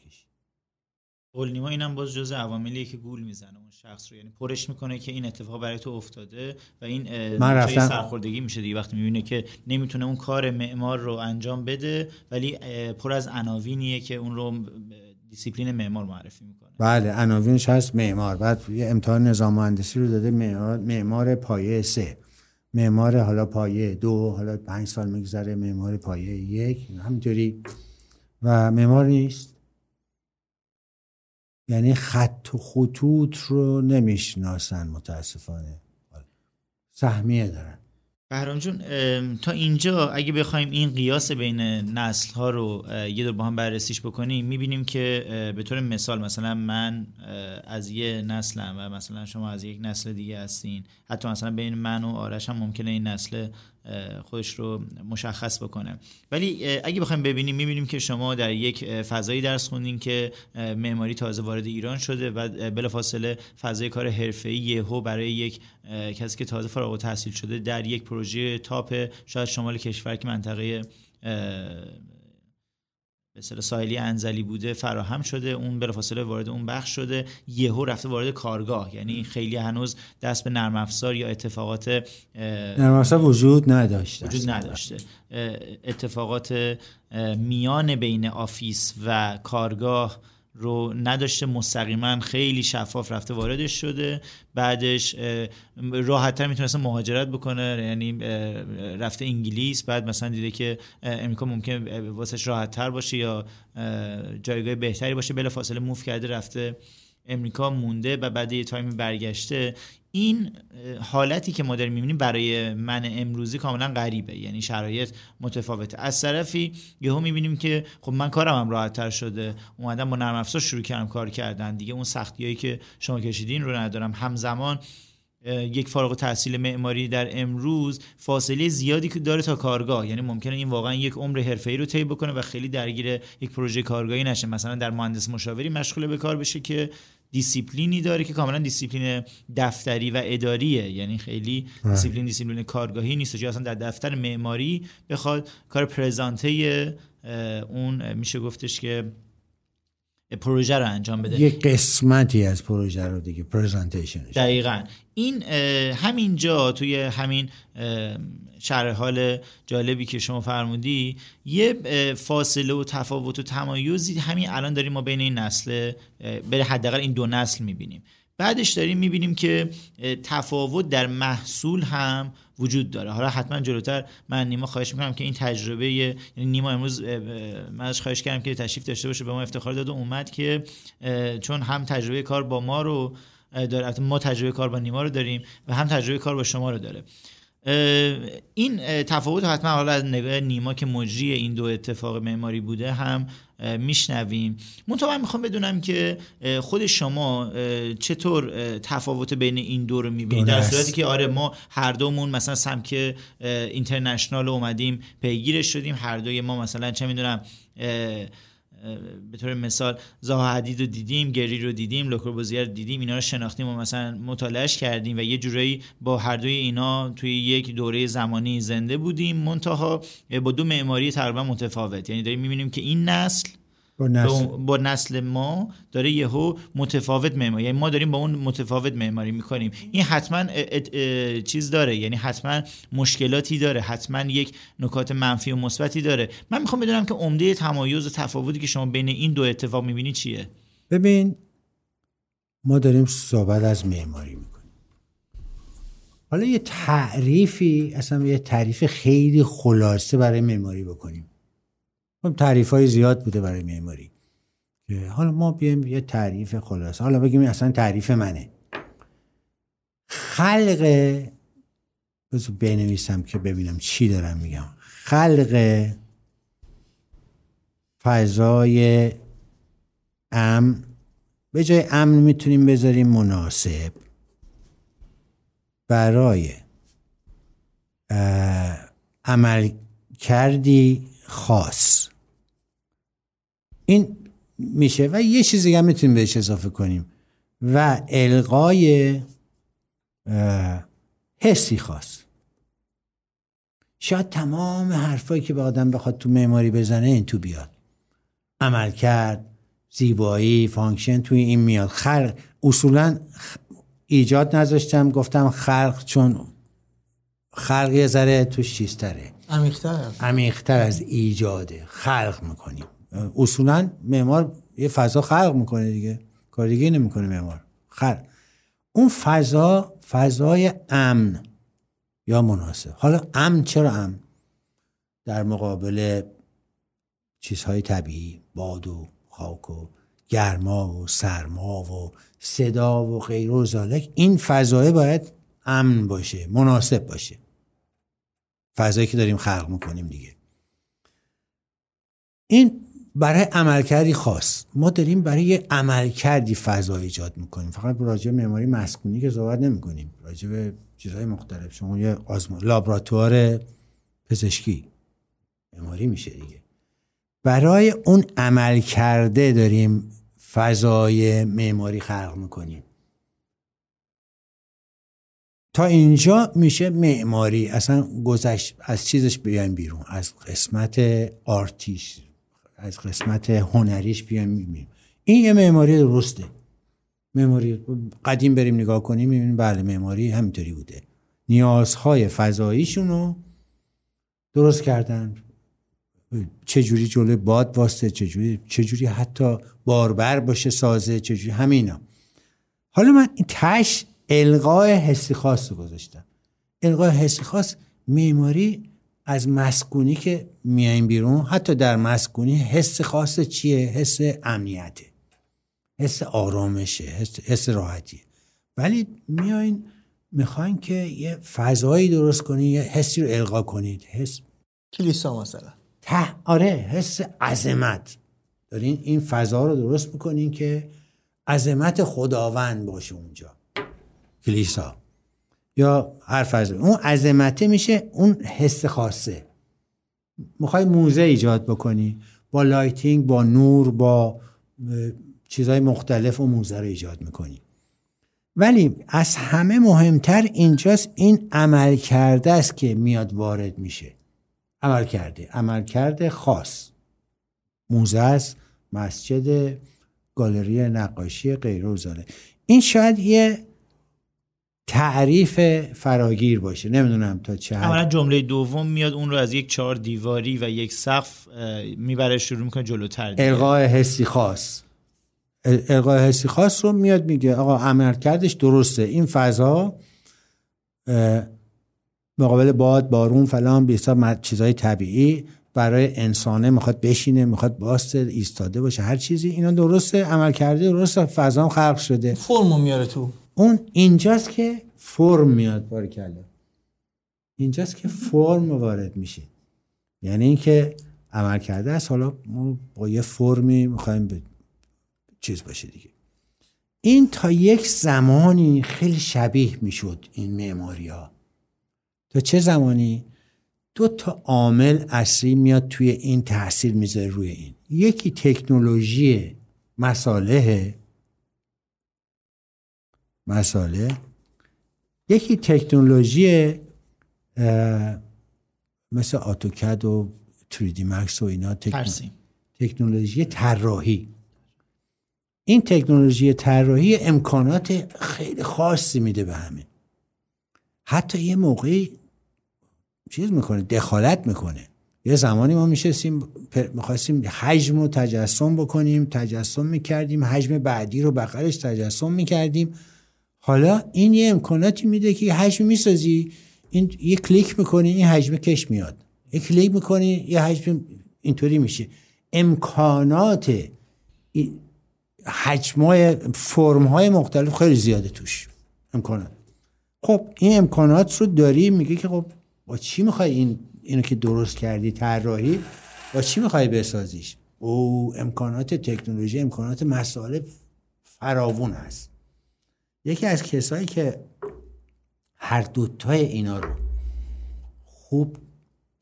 قول نیما اینم باز جز عواملیه که گول می‌زنه. اون شخص رو یعنی پرش می‌کنه که این اتفاق برای تو افتاده و این من رفتم سرخوردگی میشه دیگه. وقتی می‌بینه که نمی‌تونه اون کار معمار رو انجام بده ولی پر از عناوینیه که اون رو دیسیپلین معمار معرفی می‌کنه. بله عناوینش هست معمار. بعد یه امتحان نظام مهندسی رو داده معمار, معمار پایه سه. معمار حالا پایه دو حالا پنج سال میگذره معمار پایه یک. همینطوری. و معمار نیست. یعنی خط و خطوط رو نمی‌شناسن متاسفانه. سهمیه دارن. بهرام جون تا اینجا اگه بخوایم این قیاس بین نسل ها رو یه دور با هم بررسیش بکنیم می‌بینیم که به طور مثال مثلا من از یه نسلم و مثلا شما از یک نسل دیگه هستین حتی مثلا بین من و آرش هم ممکنه این نسل خودش رو مشخص بکنه. ولی اگه بخوایم ببینیم می‌بینیم که شما در یک فضایی درس خوندین که معماری تازه وارد ایران شده و بلافاصله فضای کار حرفه‌ای یهو برای یک کسی که تازه فارغ التحصیل شده در یک پروژه تاپ شاید شمال کشور که منطقه به ساحلی انزلی بوده فراهم شده اون بلافاصله وارد اون بخش شده یهو رفته وارد کارگاه. یعنی خیلی هنوز دست به نرم افزار یا اتفاقات نرم افزار وجود نداشته وجود نداشته. اتفاقات میان بین office و کارگاه رو نداشته مستقیما خیلی شفاف رفته واردش شده. بعدش راحتتر می‌تونسته مهاجرت بکنه یعنی رفته انگلیس. بعد مثلا دیده که امریکا ممکن واسش راحتتر باشه یا جایگاه بهتری باشه بلا فاصله move کرده رفته امریکا مونده و بعد یه تایمی برگشته. این حالتی که ما داریم می‌بینیم برای من امروزی کاملا غریبه. یعنی شرایط متفاوته. از طرفی یهو می‌بینیم که خب من کارم هم راحت تر شده. اومدم با نرم افزار شروع کردم کار کردن. دیگه اون سختیایی که شما کشیدین رو ندارم. همزمان یک فارغ التحصیل معماری در امروز فاصله زیادی که داره تا کارگاه. یعنی ممکنه این واقعا یک عمر حرفه‌ای رو طی بکنه و خیلی درگیر یک پروژه کارگاهی نشه. مثلا در مهندس مشاوری مشغول به کار بشه که دیسیپلینی داره که کاملا دیسیپلین دفتری و اداریه. یعنی خیلی دیسیپلین دیسیپلین کارگاهی نیست. چون اصلا در دفتر معماری بخواد کار پرزانته اون میشه گفتش که پروژه رو انجام بده. یه قسمتی از پروژه رو دیگه presentation دقیقا. این همینجا توی همین شرح حال جالبی که شما فرمودی یه فاصله و تفاوت و تمایزی همین الان داریم ما بین این نسل بره حداقل این دو نسل می‌بینیم. بعدش داریم می‌بینیم که تفاوت در محصول هم وجود داره. حالا حتما جلوتر من نیما خواهش می‌کنم که این تجربه یعنی نیما امروز من ازش خواهش کردم که تشریف داشته باشه به ما افتخار داد و اومد که چون هم تجربه کار با ما رو داره ما تجربه کار با نیما رو داریم و هم تجربه کار با شما رو داره. این تفاوت حتما حالا از نگاه نیما که مجری این دو اتفاق معماری بوده هم میشنویم. منتها من می‌خوام بدونم که خود شما چطور تفاوت بین این دو رو می‌بینید در صورتی که آره ما هر دومون مثلا سمک اینترنشنال اومدیم پیگیرش شدیم هر دوی ما مثلا چه می‌دونم به طور مثال زها حدید رو دیدیم گری رو دیدیم لوکوربوزیر رو دیدیم اینا رو شناختیم و مثلا مطالعهش کردیم و یه جورایی با هر دوی اینا توی یک دوره زمانی زنده بودیم. منتها با دو معماری تقریبا متفاوت. یعنی داریم می‌بینیم که این نسل با نسل. با نسل ما داره یهو متفاوت معماری. یعنی ما داریم با اون متفاوت معماری می‌کنیم. این حتما چیز داره. یعنی حتما مشکلاتی داره. حتما یک نکات منفی و مثبتی داره. من می‌خوام بدونم که عمده تمایز و تفاوتی که شما بین این دو اتفاق می‌بینید چیه؟ ببین ما داریم صحبت از معماری می‌کنیم. حالا یه تعریفی اصلا یه تعریف خیلی خلاصه برای معماری بکنیم. تعریف های زیاد بوده برای معماری. حالا ما بیایم یه تعریف خلاصه. حالا بگیم اصلا تعریف منه. خلق بذار بنویسم که ببینم چی دارم میگم. خلق فضای امن. به جای امن می‌تونیم بذاریم مناسب. برای عمل کردی خاص. این میشه و یه چیزی دیگه می‌تونیم بهش اضافه کنیم. و القای حسی خاص. شاید تمام حرفایی که به آدم بخواد تو معماری بزنه این تو بیاد. عمل کرد زیبایی function توی این میاد. خلق اصولا ایجاد نذاشتم گفتم خلق چون خلق یه ذره توش چیزتره. عمیق‌تر. عمیق‌تر از ایجاده خلق می‌کنیم. اصولا معمار یه فضا خلق می‌کنه دیگه. کار دیگه نمی‌کنه معمار. خلق. اون فضا فضای امن یا مناسب. حالا امن چرا امن؟ در مقابل چیزهای طبیعی باد و خاک و گرما و سرما و صدا و غیر و زالک این فضای باید امن باشه مناسب باشه. فضایی که داریم خلق می‌کنیم دیگه. این برای عملکردی خاص. ما داریم برای یه عملکردی فضا ایجاد می‌کنیم. فقط راجع معماری مسکونی که صحبت نمی‌کنیم. راجع به چیزهای مختلف. شما یه آزمون لابراتوار پزشکی. معماری میشه دیگه. برای اون عمل کرده داریم فضای معماری خلق می‌کنیم. تا اینجا میشه معماری. اصلا گذشت از چیزش بیایم بیرون. از قسمت آرتیش. از قسمت هنریش بیایم می‌بینیم. این یه معماری درسته. معماری قدیم بریم نگاه کنیم می‌بینیم بله معماری همینطوری بوده. نیازهای فضاییشون رو درست کردن. چجوری جلوی باد واسطه چجوری چجوری حتی باربر باشه سازه چجوری همینا حالا من این تش القای حسی خاص رو گذاشتم. القای حسی خاص معماری از مسکونی که میایم بیرون حتی در مسکونی حس خاص چیه؟ حس امنیته. حس آرامشه حس, حس راحتیه ولی میاین می‌خواین که یه فضایی درست کنید یه حسی رو القا کنید حس کلیسا مثلا. آره حس عظمت. دارین این فضا رو درست می‌کنین که عظمت خداوند باشه اونجا. کلیسا. یا هر فرض اون عظمته میشه اون حس خاصه. می‌خوای موزه ایجاد بکنی با lighting با نور با چیزهای مختلف و موزه رو ایجاد می‌کنی. ولی از همه مهمتر اینجاست این عمل کرده است که میاد وارد میشه. عمل کرده. عمل کرده خاص. موزه است مسجد گالری نقاشی غیر این شاید یه تعریف فراگیر باشه. نمی‌دونم تا چه حد. جمله دوم میاد اون رو از یک چهار دیواری و یک سقف می‌بره شروع می‌کنه جلوتر القای حسی خاص. القای حسی خاص رو میاد میگه آقا عمل کردش درسته. این فضا مقابل باد بارون فلان بیستا چیزای طبیعی برای انسانه می‌خواد بشینه می‌خواد باسته ایستاده باشه هر چیزی. اینا درسته عمل کرده درسته فضا خلق شده. فرمو میاره تو. اون اینجاست که فرم میاد بارکلا اینجاست که فرم وارد میشه. یعنی اینکه عمل کرده است حالا ما با یه فرمی می‌خوایم به چیز باشه دیگه. این تا یک زمانی خیلی شبیه می‌شد این معماری ها تا چه زمانی؟ دو تا عامل اصلی میاد توی این تاثیر می‌ذاره روی این. یکی تکنولوژی مساله مساله. یکی تکنولوژی مثل آتوکد و 3D مکس و اینا تکنولوژی طراحی. این تکنولوژی طراحی امکانات خیلی خاصی میده به همه. حتی یه موقعی چیز می‌کنه دخالت می‌کنه. یه زمانی ما میشستیم می‌خواستیم حجم رو تجسم بکنیم تجسم می‌کردیم حجم بعدی رو بغلش تجسم می‌کردیم. حالا این یه امکاناتی میده که حجم می‌سازی. این یه کلیک می‌کنی این حجم کش میاد. یه کلیک می‌کنی یه حجم اینطوری میشه. امکانات حجمای فرم های مختلف خیلی زیاده توش. امکانات. خب این امکانات رو داری میگه که خب با چی می‌خوای این اینو که درست کردی طراحی؟ با چی می‌خوای بسازیش؟ او امکانات تکنولوژی امکانات مسائل فراوون هست. یکی از کسایی که هر دوتای اینا رو خوب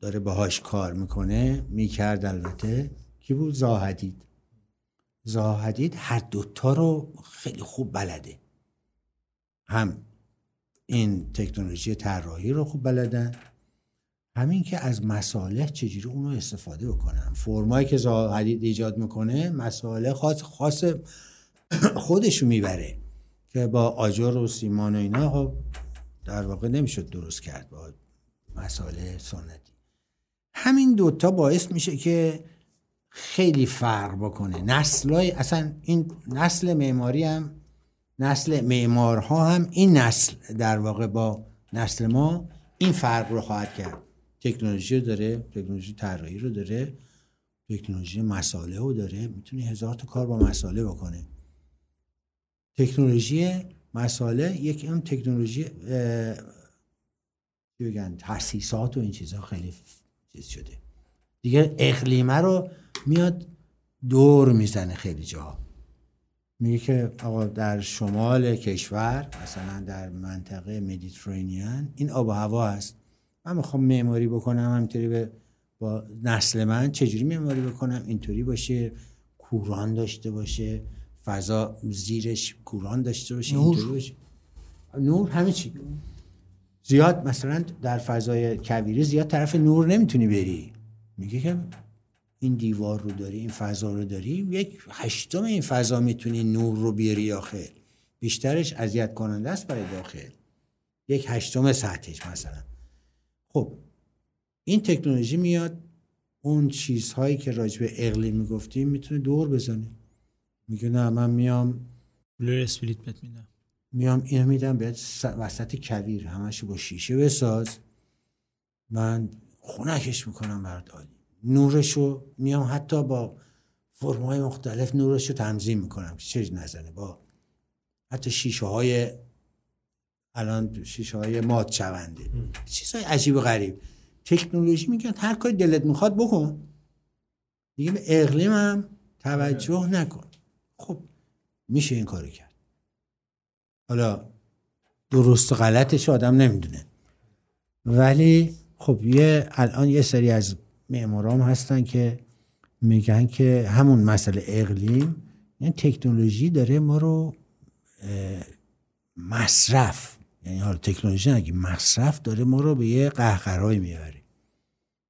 داره باهاش کار می‌کنه می‌کرد البته کی بود؟ زاهدید. زاهدید هر دوتا رو خیلی خوب بلده. هم این تکنولوژی طراحی رو خوب بلدن همین که از مصالح چجوری اونو استفاده بکنن. فرمایی که زاهدید ایجاد می‌کنه مصالح خاص خاص خودشو می‌بره. که با آجر و سیمان و اینا خب در واقع نمی‌شد درست کرد با مسائل سنتی. همین دوتا باعث میشه که خیلی فرق بکنه. نسلای اصلا این نسل معماری هم نسل معمارها هم این نسل در واقع با نسل ما این فرق رو خواهد کرد. تکنولوژی رو داره تکنولوژی طراحی رو داره تکنولوژی مساله رو داره. می‌تونه هزار تا کار با مساله بکنه. تکنولوژی مساله یک اون تکنولوژی بگن تاسیسات و این چیزها خیلی چیز شده. دیگه اقلیمه رو میاد دور می‌زنه خیلی جا میگه که آقا در شمال کشور مثلا در منطقه مدیترانیان این آب و هوا هست. من می‌خوام معماری بکنم همینطوری به با نسل من چجوری معماری بکنم؟ اینطوری باشه کوران داشته باشه. فضا زیرش کوران داشته باشه نور. نور همه چی. زیاد مثلا در فضای کویری زیاد طرف نور نمی‌تونی بری. میگه که این دیوار رو داری این فضا رو داری یک هشتم این فضا می‌تونی نور رو بیاری آخر بیشترش اذیت کننده است برای داخل. یک هشتم سطحش مثلا. خب این تکنولوژی میاد اون چیزهایی که راجع به اقلیم می‌گفتیم می‌تونه دور بزنه. میگه نه من میام بلور اسپلیت بهت میدم. میام اینو میدم بهت وسط کویر همش با شیشه بساز. من خونکش می‌کنم برات عالی. نورشو میام حتی با فرمای مختلف نورشو تنظیم می‌کنم. چه نزنه با حتی شیشه های الان شیشه های مات شونده چیزهای عجیب و غریب. تکنولوژی میگن هر کاری دلت می‌خواد بکن. دیگه به اقلیمم توجه نکن. خب میشه این کارو کرد. حالا درست و غلطش آدم نمی‌دونه. ولی خب یه الان یه سری از معمارام هستن که میگن که همون مسئله اقلیم یعنی تکنولوژی داره ما رو مصرف یعنی حالا تکنولوژی نگی مصرف داره ما رو به یه قهقرایی میاره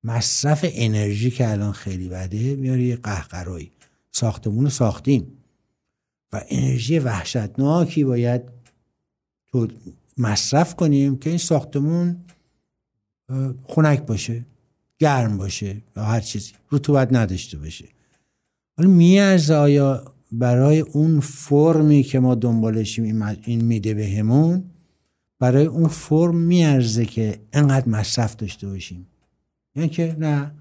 مصرف انرژی که الان خیلی بده میاره یه قهقرایی. ساختمون ساختیم. و انرژی وحشتناکی باید تو مصرف کنیم که این ساختمون خنک باشه گرم باشه یا هر چیزی رطوبت نداشته باشه. حالا میارزه آیا برای اون فرمی که ما دنبالشیم این میده بهمون برای اون فرم میارزه که انقدر مصرف داشته باشیم؟ یعنی که نه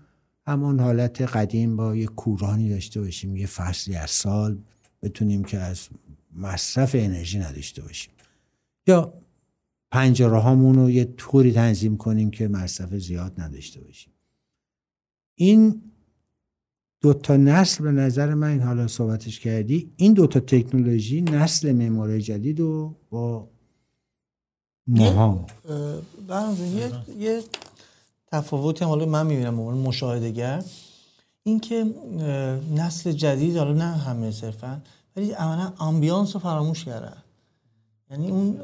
همون حالت قدیم با یه کورانی داشته باشیم یه فصلی از سال بتونیم که از مصرف انرژی نداشته باشیم. یا پنجره هامون رو یه طوری تنظیم کنیم که مصرف زیاد نداشته باشیم. این دو تا نسل به نظر من این حالا صحبتش کردی این دو تا تکنولوژی نسل معماری جدید و با ماها. یه, یه تفاوتی هم حالا من می‌بینم عنوان مشاهدهگر. اینکه نسل جدید حالا نه همه صرفا ولی عملا آمبیانس رو فراموش کردن. یعنی اون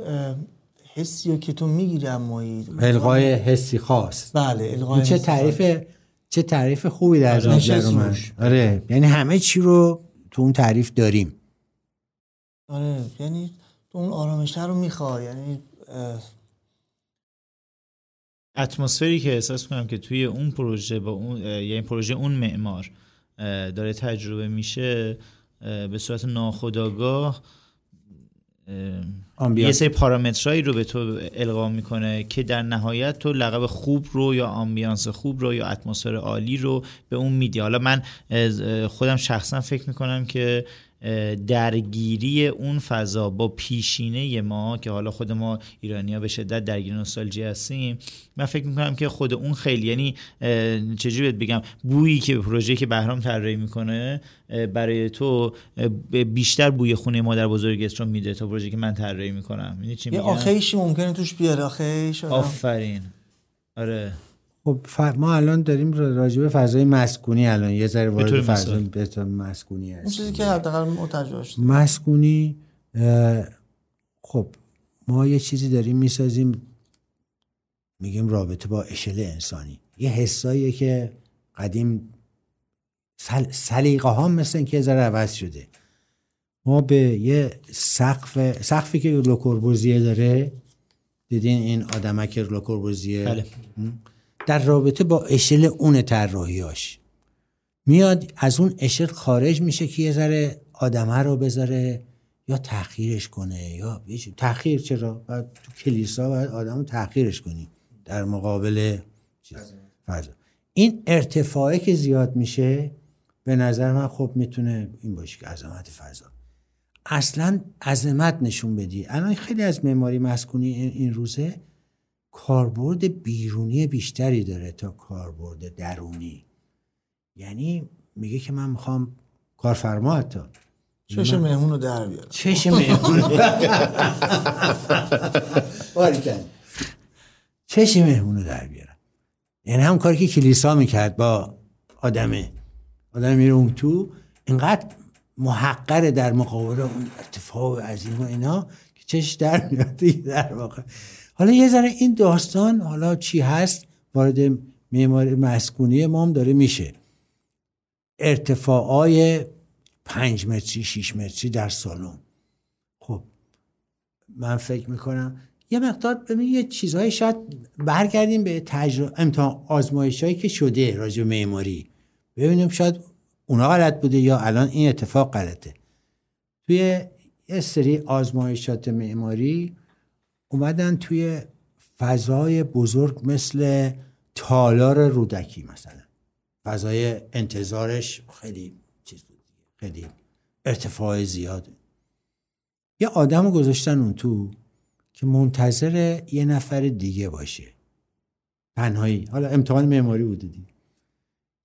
حسی که تو می‌گیری امایی القای حسی خاص. بله القای چه تعریف چه تعریف خوبی در نظر من آره یعنی همه چی رو تو اون تعریف داریم. آره یعنی تو اون آرامش رو می‌خوای یعنی اتمسفری که احساس کنم که توی اون پروژه با اون یعنی پروژه اون معمار داره تجربه میشه به صورت ناخودآگاه یه سری پارامترهایی رو به تو القا می‌کنه که در نهایت تو لقب خوب رو یا آمبیانس خوب رو یا اتمسفر عالی رو به اون میدی. حالا من خودم شخصا فکر می‌کنم که درگیری اون فضا با پیشینه ما که حالا خود ما ایرانیا به شدت درگیر نوستالژی هستیم. من فکر می‌کنم که خود اون خیلی یعنی چجوری بگم بویی که پروژه که بهرام طراحی می‌کنه برای تو بیشتر بوی خونه مادر بزرگت رو میده تا پروژه که من طراحی می‌کنم. چی یه آخیشی ممکنه توش بیاره آخیش آفرین. آره. خب ما الان داریم راجع به فضای مسکونی الان یه ذره وارد فضای مسکونی هست چیزی که حداقل متوجه مسکونی خب ما یه چیزی داریم می‌سازیم. میگیم رابطه با اشل انسانی. یه حساییه که قدیم سل... سلیقه ها مثل که ذره عوض شده. ما به یه سقف سقفی که لوکوربوزیه داره. دیدین این آدمک لوکوربوزیه؟ بله. در رابطه با اشل اون طراحیاش. میاد از اون اشل خارج میشه که یه ذره آدمه رو بذاره یا تحقیرش کنه یا تحقیر چرا؟ بعد تو کلیسا باید آدم رو تحقیرش کنی در مقابل فضا این ارتفاعی که زیاد میشه به نظر من خب می‌تونه این باشه که عظمت فضا. اصلا عظمت نشون بدی. الان خیلی از معماری مسکونی این روزه کاربرد بیرونی بیشتری داره تا کاربرد درونی. یعنی میگه که من می‌خوام کارفرما حتی. چشم مهمون رو در بیارم. چشم مهمون. چشم مهمون رو در بیارم. یعنی هم کاری که کلیسا می‌کرد با آدمه. آدم میره اون تو اینقدر محقره در مقابل اون ارتفاع عظیم و اینا که چش در میاد در واقع. حالا یه ذره این داستان حالا چی هست؟ وارد معماری مسکونی ما هم داره میشه. ارتفاعای پنج متری شیش متری در سالن. خب من فکر می‌کنم یه مقدار ببین یه چیزهایی شاید برگردیم به تجربه امتحان آزمایش هایی که شده راجع معماری. ببینیم شاید اونا غلط بوده یا الان این اتفاق غلطه. توی یه سری آزمایشات معماری اومدن توی فضای بزرگ مثل تالار رودکی مثلا. فضای انتظارش خیلی چیز بود. خیلی ارتفاع زیاده یه آدم گذاشتن اون تو که منتظر یه نفر دیگه باشه. تنهایی. حالا امتحان معماری دیگه.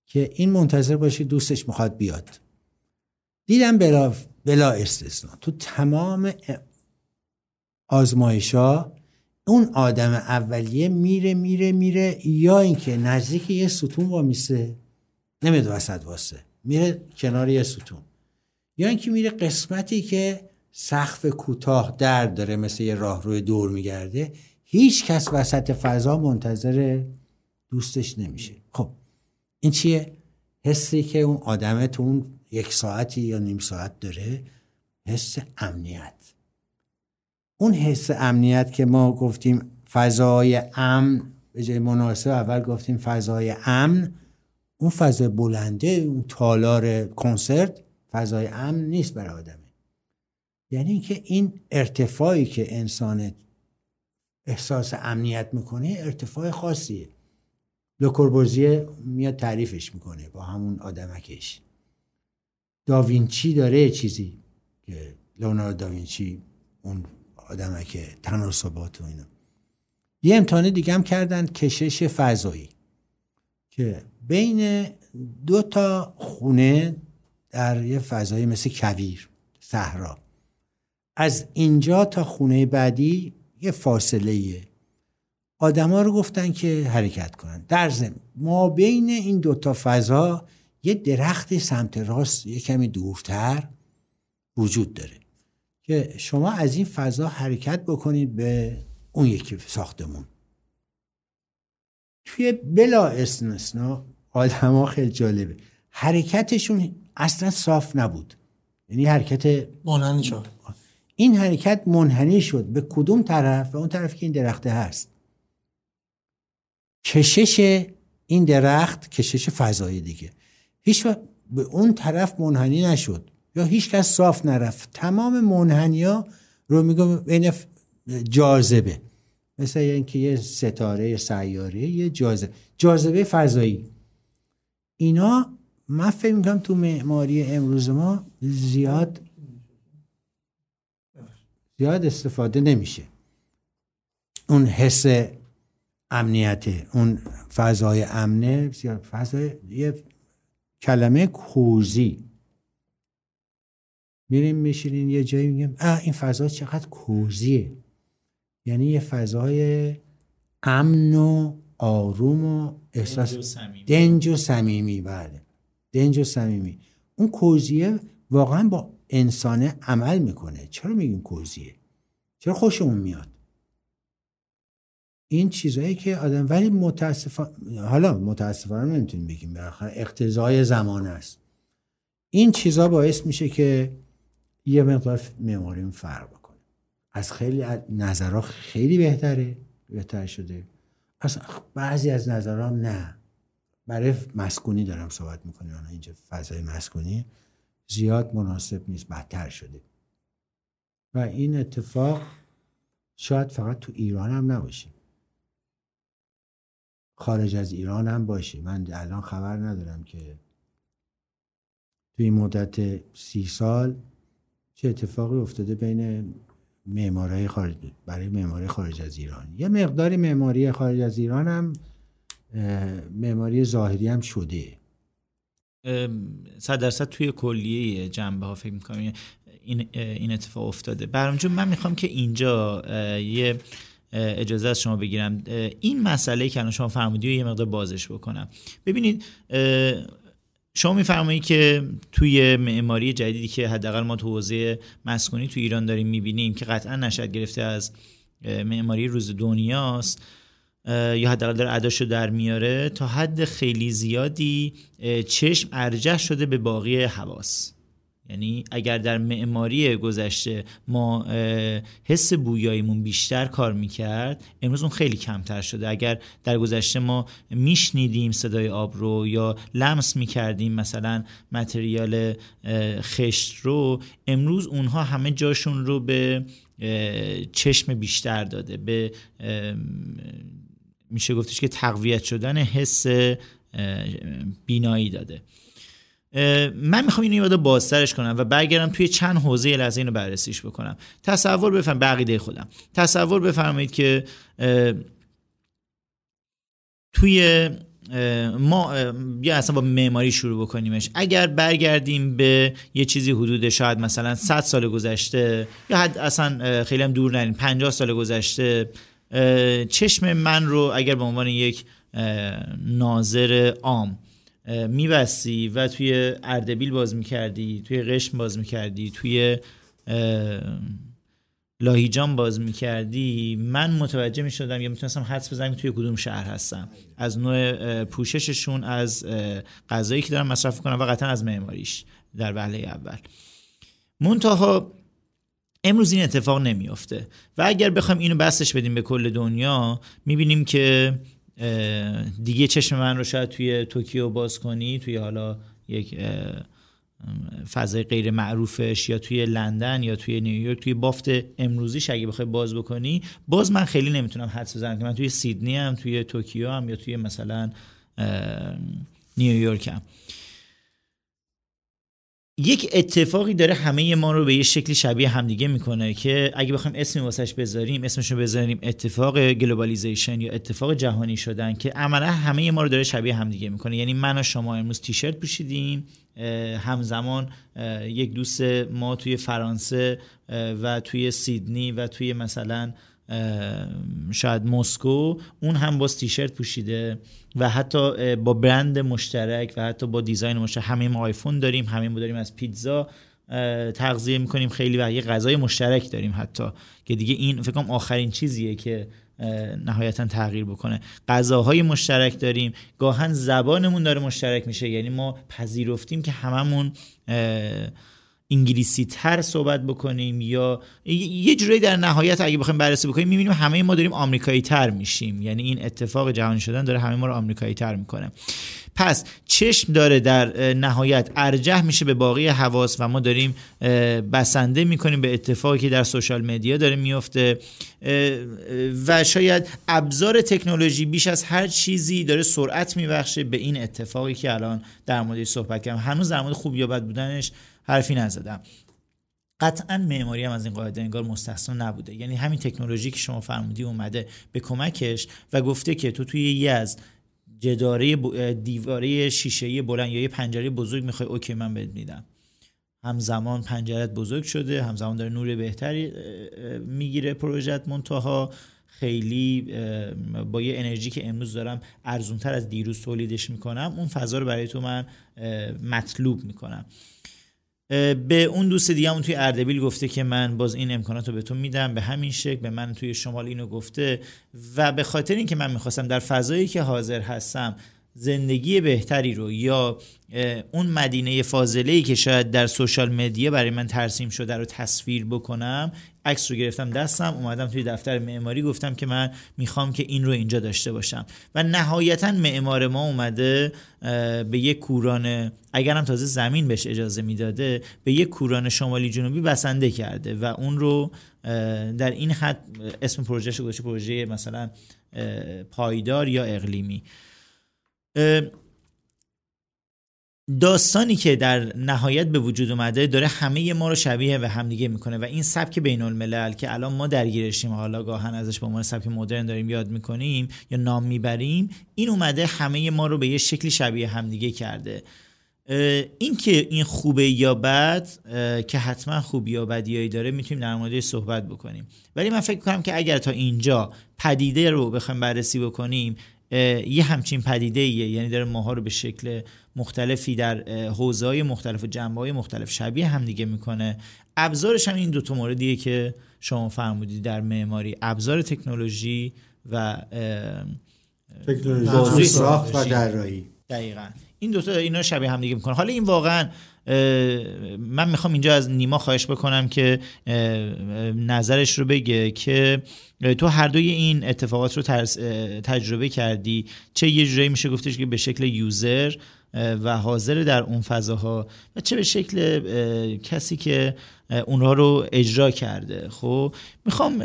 که این منتظر باشه دوستش می‌خواد بیاد. دیدم بلا, بلا استثنا تو تمام آزمایش ها اون آدم اولیه میره میره میره یا اینکه نزدیک یه ستون وامیسه نمیاد وسط واسه میره کنار یه ستون. یا اینکه میره قسمتی که سقف کوتاه در داره مثل یه راهروی دور میگرده هیچ کس وسط فضا منتظر دوستش نمیشه. خب این چیه؟ حسی که اون آدمه تو اون یک ساعتی یا نیم ساعت داره حس امنیت. اون حس امنیت که ما گفتیم فضای امن به جای مناسب اول گفتیم فضای امن اون فضای بلنده اون تالار کنسرت فضای امن نیست برای آدمه. یعنی اینکه این ارتفاعی که انسان احساس امنیت می‌کنه ارتفاع خاصیه. لوکوربوزیه میاد تعریفش می‌کنه با همون آدمکش. داوینچی داره چیزی که لونارد داوینچی اون آدمک تناسبات و اینا. یه امتحان دیگه هم کردن کشش فضایی که بین دو تا خونه در یه فضایی مثل کویر صحرا. از اینجا تا خونه بعدی یه فاصله ایه آدما رو گفتن که حرکت کنن. در ضمن ما بین این دوتا فضا یه درخت سمت راست یه کمی دورتر وجود داره. که شما از این فضا حرکت بکنید به اون یکی ساختمون. توی بلا استثنا آدما خیلی جالبه. حرکتشون اصلا صاف نبود. یعنی حرکت مانند شد. این حرکت منحنی شد به کدوم طرف و اون طرف که این درخته هست. کشش این درخت کشش فضایی دیگه. هیچ به اون طرف منحنی نشد. یا هیچ کس صاف نرفت. تمام منحنی ها رو میگم بین جاذبه. مثل اینکه یه ستاره سیاره یه جاذبه. جاذبه فضایی. اینا من فکر می‌کنم تو معماری امروز ما زیاد زیاد استفاده نمیشه. اون حس امنیت اون فضای امنه فضای یه کلمه کوزی. میریم میشینین یه جایی میگم اه این فضا چقدر کوزیه. یعنی یه فضای امن و آروم و احساس دنج و صمیمی. بله. دنج و صمیمی. اون کوزیه واقعا با انسانه عمل می‌کنه. چرا میگیم کوزیه؟ چرا خوشمون میاد؟ این چیزهایی که آدم ولی متاسفانه حالا متاسفانه نمی‌تونیم بگیم بالاخره اقتضای زمان است. این چیزا باعث میشه که یه مقدار معماریم فرق بکنه. از خیلی نظرها خیلی بهتره بهتر شده. از بعضی از نظرها نه. برای مسکونی دارم صحبت می‌کنیم اینجا فضای مسکونی زیاد مناسب نیست بدتر شده. و این اتفاق شاید فقط تو ایران هم نباشه. خارج از ایران هم باشه. من الان خبر ندارم که توی این مدت سی سال چه اتفاقی افتاده بین معماری خارج برای معماری خارج از ایران. یه مقداری معماری خارج از ایران هم معماری ظاهری هم شده. صد درصد توی کلیه جنبه ها فکر می‌کنم. این, این اتفاق افتاده. برام من می‌خوام که اینجا یه اجازه از شما بگیرم. این مسئله که شما فرمودی رو یه مقدار بازش بکنم. ببینید شما میفرمایید که توی معماری جدیدی که حداقل ما تو حوزه مسکونی تو ایران داریم می‌بینیم که قطعا نشد گرفته از معماری روز دنیاست یا حداقل داره اداشو در میاره تا حد خیلی زیادی چشم ارجح شده به باقی حواس. یعنی اگر در معماری گذشته ما حس بویاییمون بیشتر کار می‌کرد امروز اون خیلی کمتر شده. اگر در گذشته ما میشنیدیم صدای آب رو یا لمس می‌کردیم مثلا متریال خشت رو امروز اونها همه جاشون رو به چشم بیشتر داده. به میشه گفتش که تقویت شدن حس بینایی داده. من می‌خوام اینو یه بازترش کنم و برگردم توی چند حوزه لحظه اینو بررسیش بکنم. تصور بفرم بقیده خودم. تصور بفرمایید که توی ما یا اصلا با معماری شروع بکنیمش. اگر برگردیم به یه چیزی حدود شاید مثلا 100 سال گذشته یا حد اصلا خیلی هم دور نریم 50 سال گذشته چشم من رو اگر به عنوان یک ناظر عام میبستی و توی اردبیل باز می‌کردی توی قشم باز می‌کردی توی لاهیجان باز می‌کردی. من متوجه می‌شدم یا می‌تونستم حدس بزنم توی کدوم شهر هستم. از نوع پوشششون از غذایی که دارم مصرف کنم و قطعا از معماریش در وهله اول. منتها امروز این اتفاق نمیافته. و اگر بخوایم اینو بسطش بدیم به کل دنیا می‌بینیم که دیگه چشم من رو شاید توی توکیو باز کنی توی حالا یک فضای غیر معروفش یا توی لندن یا توی نیویورک توی بافت امروزیش اگه بخوای باز بکنی باز من خیلی نمی‌تونم حدس بزنم که من توی سیدنی هم توی توکیو هم یا توی مثلا نیویورک هم یک اتفاقی داره همه ما رو به یه شکلی شبیه همدیگه می‌کنه که اگه بخوایم اسمی واسش بذاریم اسمش رو بذاریم اتفاق globalization یا اتفاق جهانی شدن که عملا همه ما رو داره شبیه همدیگه می‌کنه. یعنی من و شما امروز تیشرت پوشیدیم همزمان یک دوست ما توی فرانسه و توی سیدنی و توی مثلا شاید مسکو اون هم با تیشرت پوشیده و حتی با برند مشترک و حتی با design مشترک همه ما آیفون داریم همه ما داریم از پیتزا تغذیه می‌کنیم خیلی و یه غذای مشترک داریم حتی که دیگه این فکر کنم آخرین چیزیه که نهایتا تغییر بکنه. غذاهای مشترک داریم گاهن زبانمون داره مشترک میشه یعنی ما پذیرفتیم که هممون انگلیسی تر صحبت بکنیم یا یه جوری در نهایت اگه بخوایم بررسی بکنیم می‌بینیم همه ما داریم آمریکایی تر میشیم. یعنی این اتفاق جهانی شدن داره همه ما رو آمریکایی تر می‌کنه. پس چشم داره در نهایت ارجح میشه به باقی حواس و ما داریم بسنده می‌کنیم به اتفاقی که در سوشال مدیا داره میفته و شاید ابزار تکنولوژی بیش از هر چیزی داره سرعت میبخشه به این اتفاقی که الان در موردش صحبت کردم. هنوز در مورد خوب یا بد بودنش حرفی نزدم. قطعا معماری هم از این قاعده انگار مستثنا نبوده. یعنی همین تکنولوژی که شما فرمودی اومده به کمکش و گفته که تو توی یه از جداره دیواره شیشه بلند یا یه پنجره بزرگ می‌خوای اوکی من بهت میدم. همزمان پنجرت بزرگ شده همزمان داره نور بهتری می‌گیره پروژت منتها. خیلی با یه انرژی که امروز دارم ارزونتر از دیروز تولیدش می‌کنم اون فضا رو برای تو من مطلوب می‌کنم. به اون دوست همون توی اردبیل گفته که من باز این امکانات رو به تو میدم به همین شکل به من توی شمال اینو گفته و به خاطر اینکه من می‌خواستم در فضایی که حاضر هستم زندگی بهتری رو یا اون مدینه فاضله ای که شاید در سوشال مدیا برای من ترسیم شده رو تصویر بکنم عکس رو گرفتم دستم اومدم توی دفتر معماری گفتم که من می‌خوام که این رو اینجا داشته باشم. و نهایتا معمار ما اومده به یک کوران اگرم تازه زمین بهش اجازه می‌داده به یک کوران شمالی جنوبی بسنده کرده و اون رو در این حد اسم پروژهش رو گذاشته پروژه مثلا پایدار یا اقلیمی. داستانی که در نهایت به وجود اومده داره همه ما رو شبیه به همدیگه می‌کنه و این سبک بین الملل که الان ما درگیرشیم حالا گاهن ازش به عنوان سبک مدرن داریم یاد می‌کنیم یا نام می‌بریم این اومده همه ما رو به یه شکلی شبیه همدیگه کرده. این که این خوبه یا بد که حتما خوبی یا بدیایی داره می‌تونیم در موردش صحبت بکنیم. ولی من فکر کنم که اگر تا اینجا پدیده رو بخوایم بررسی بکنیم یه همچین پدیده ایه یعنی داره ماها رو به شکل مختلفی در حوزه های مختلف و جنبه های مختلف شبیه هم دیگه می‌کنه. ابزارش هم این دوتا موردیه که شما فرمودی در معماری. ابزار تکنولوژی و تکنولوژی. ساخت و طراحی دقیقا. این دوتا اینا شبیه هم دیگه می‌کنه حالا این واقعا من می‌خوام اینجا از نیما خواهش بکنم که نظرش رو بگه که تو هر دوی این اتفاقات رو تجربه کردی. چه یه جورایی میشه گفتش که به شکل یوزر و حاضر در اون فضاها و چه به شکل کسی که اونها رو اجرا کرده. خب می‌خوام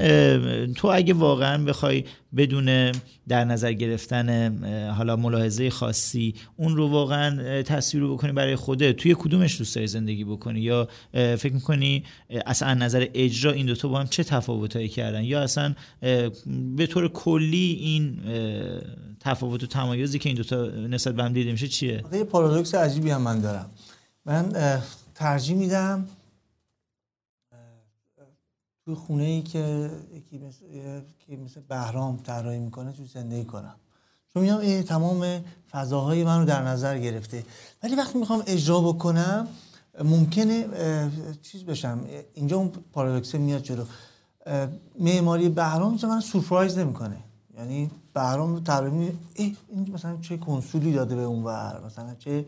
تو اگه واقعا بخوای بدون در نظر گرفتن حالا ملاحظه خاصی اون رو واقعا تصویر رو بکنی برای خوده توی کدومش دوست داری زندگی بکنی؟ یا فکر می‌کنی اصلا نظر اجرا این دوتا با هم چه تفاوتایی کردن؟ یا اصلا به طور کلی این تفاوت و تمایزی که این دوتا نسبت به هم دیده میشه چیه؟ یه پارادوکس عجیبی هم من دارم. من ترجیح میدم توی خونه ای که یکی مثل, که مثل بهرام طراحی می‌کنه توی زندگی کنم. چون میگم تمام فضاهای من رو در نظر گرفته. ولی وقتی می‌خوام اجرا بکنم ممکنه چیز بشم. اینجا اون پارادوکسه میاد جلو. معماری بهرام من سورپرایز نمی‌کنه. یعنی بهرام طراحی این مثلا چه کنسولی داده به اون ور؟ مثلا چه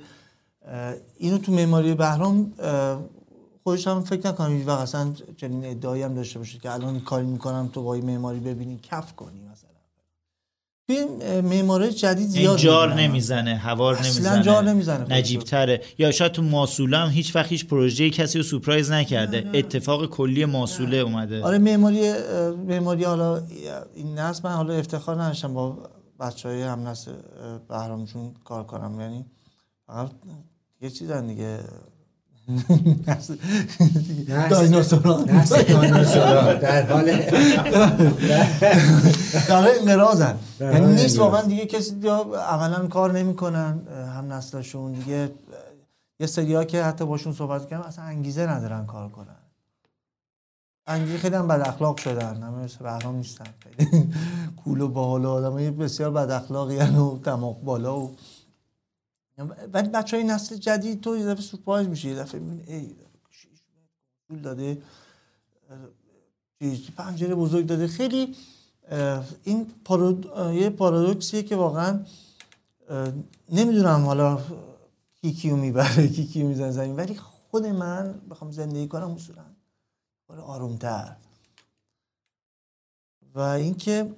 اینو تو معماری بهرام خودش هم فکر نکنم هیچ وقت اصلا چنین ادعایی هم داشته باشه که الان کاری می‌کنم تو با معماری ببینی کف کنی مثلا. این معماری جدید زیاد جار نمی‌زنه هوار نمی‌زنه جار نمی‌زنه نجیب تره یا شاید تو ماسوله هم هیچ وقت هیچ پروژه کسی رو سورپرایز نکرده. نه نه. اتفاق کلی ماسوله نه. اومده. آره معماری معماری حالا این نسل من حالا افتخار نداشتم با بچه های هم نسل بهرامشون کار کنم. یعنی فقط یه چیزن دیگه. دایناسورا در حال در انقراضن. یعنی نیست واقعا دیگه کسی عملا کار نمی‌کنن هم نسلشون. دیگه یه سری که حتی باشون صحبت کردم اصلا انگیزه ندارن کار کنن. انگیزه خیلی هم بد اخلاق شدن. همه بهرام نیستن. کول و باحال آدم بسیار بد اخلاقی و دماغ بالا و ولی بچه های نسل جدید تو یه دفعه سورپرایز میشه یه دفعه می‌بینی ای پول داده. پنجره بزرگ داده. خیلی این پارود... یه پارادوکسیه که واقعا نمی‌دونم حالا کی کیو می‌بره کی کیو می‌زنه زمین. ولی خود من بخوام زندگی کنم اصولا آرومتر. و اینکه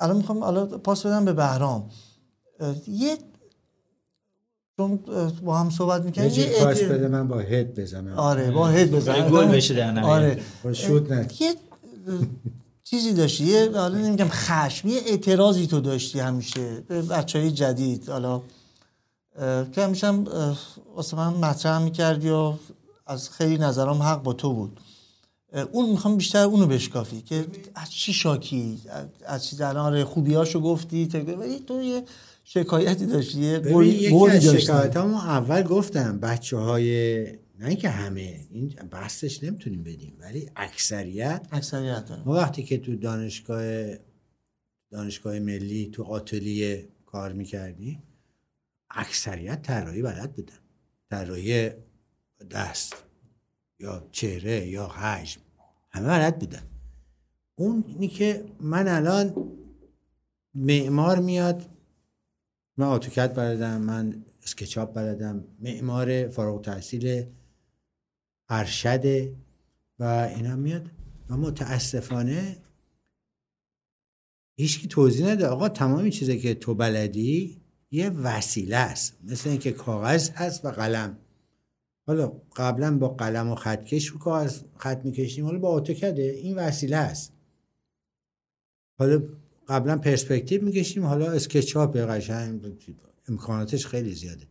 الان می‌خوام حالا پاس بدم به بهرام. یه چون با هم صحبت می‌کنیم یه پاس بده من با هد بزنم. آره با هد بزنم. گل بشه در آره. با شوت نه. یه چیزی داشتی؟ یه حالا نمیگم خشم یه اعتراضی تو داشتی همیشه به بچه های جدید. حالا که همیشه هم واسه من مطرح می‌کردی و از خیلی نظرام حق با تو بود. اون می‌خوام بیشتر اونو بشکافی که از چی شاکی؟ از چی الان آره خوبیاشو گفتی ولی تو یه شکایتی داشتی از شکایت اول گفتم بچه های نه اینکه همه این بحثش نمی‌تونیم بدیم ولی اکثریت اکثریت ما وقتی که تو دانشگاه دانشگاه ملی تو آتلیه کار می‌کردی اکثریت طراحی بلد بودن. طراحی دست یا چهره یا حجم همه بلد بودن. اون اینی که من الان معمار میاد من آتوکت بلدم من اسکچاپ بلدم. معمار فارغ تحصیل ارشده و اینا میاد. و متاسفانه هیچکی توضیح نده. آقا تمامی چیزی که تو بلدی یه وسیله است. مثل اینکه کاغذ هست و قلم. حالا قبلا با قلم و خطکش رو کاغذ خط می‌کشیم. حالا با آتوکده این وسیله است. حالا قبلا پرسپکتیو می‌کشیم. حالا اسکچاپ قشنگ امکاناتش خیلی زیاده.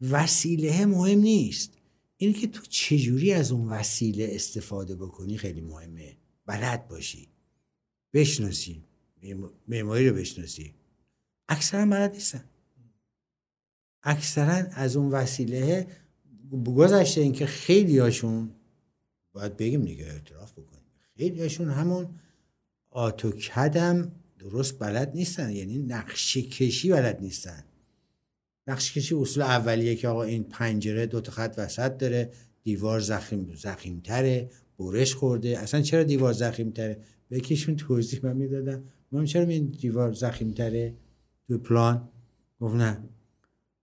وسیله مهم نیست. اینه که تو چجوری از اون وسیله استفاده بکنی خیلی مهمه. بلد باشی. بشناسی. معماری رو بشناسی. اکثرا بلد نیستن. اکثرا از اون وسیله گذشته اینکه خیلی هاشون باید بگیم دیگه اعتراف بکنیم. خیلی هاشون همون آتوکدم درست بلد نیستن یعنی نقشه کشی بلد نیستن. نقشه کشی اصول اولیه که آقا این پنجره دو تا خط وسط داره دیوار زخیم زخیمتره برش خورده. اصلا چرا دیوار زخیمتره؟ به یکیشون توضیح من می‌دادم. من چرا این دیوار زخیمتره؟ تو پلان؟ گفت نه.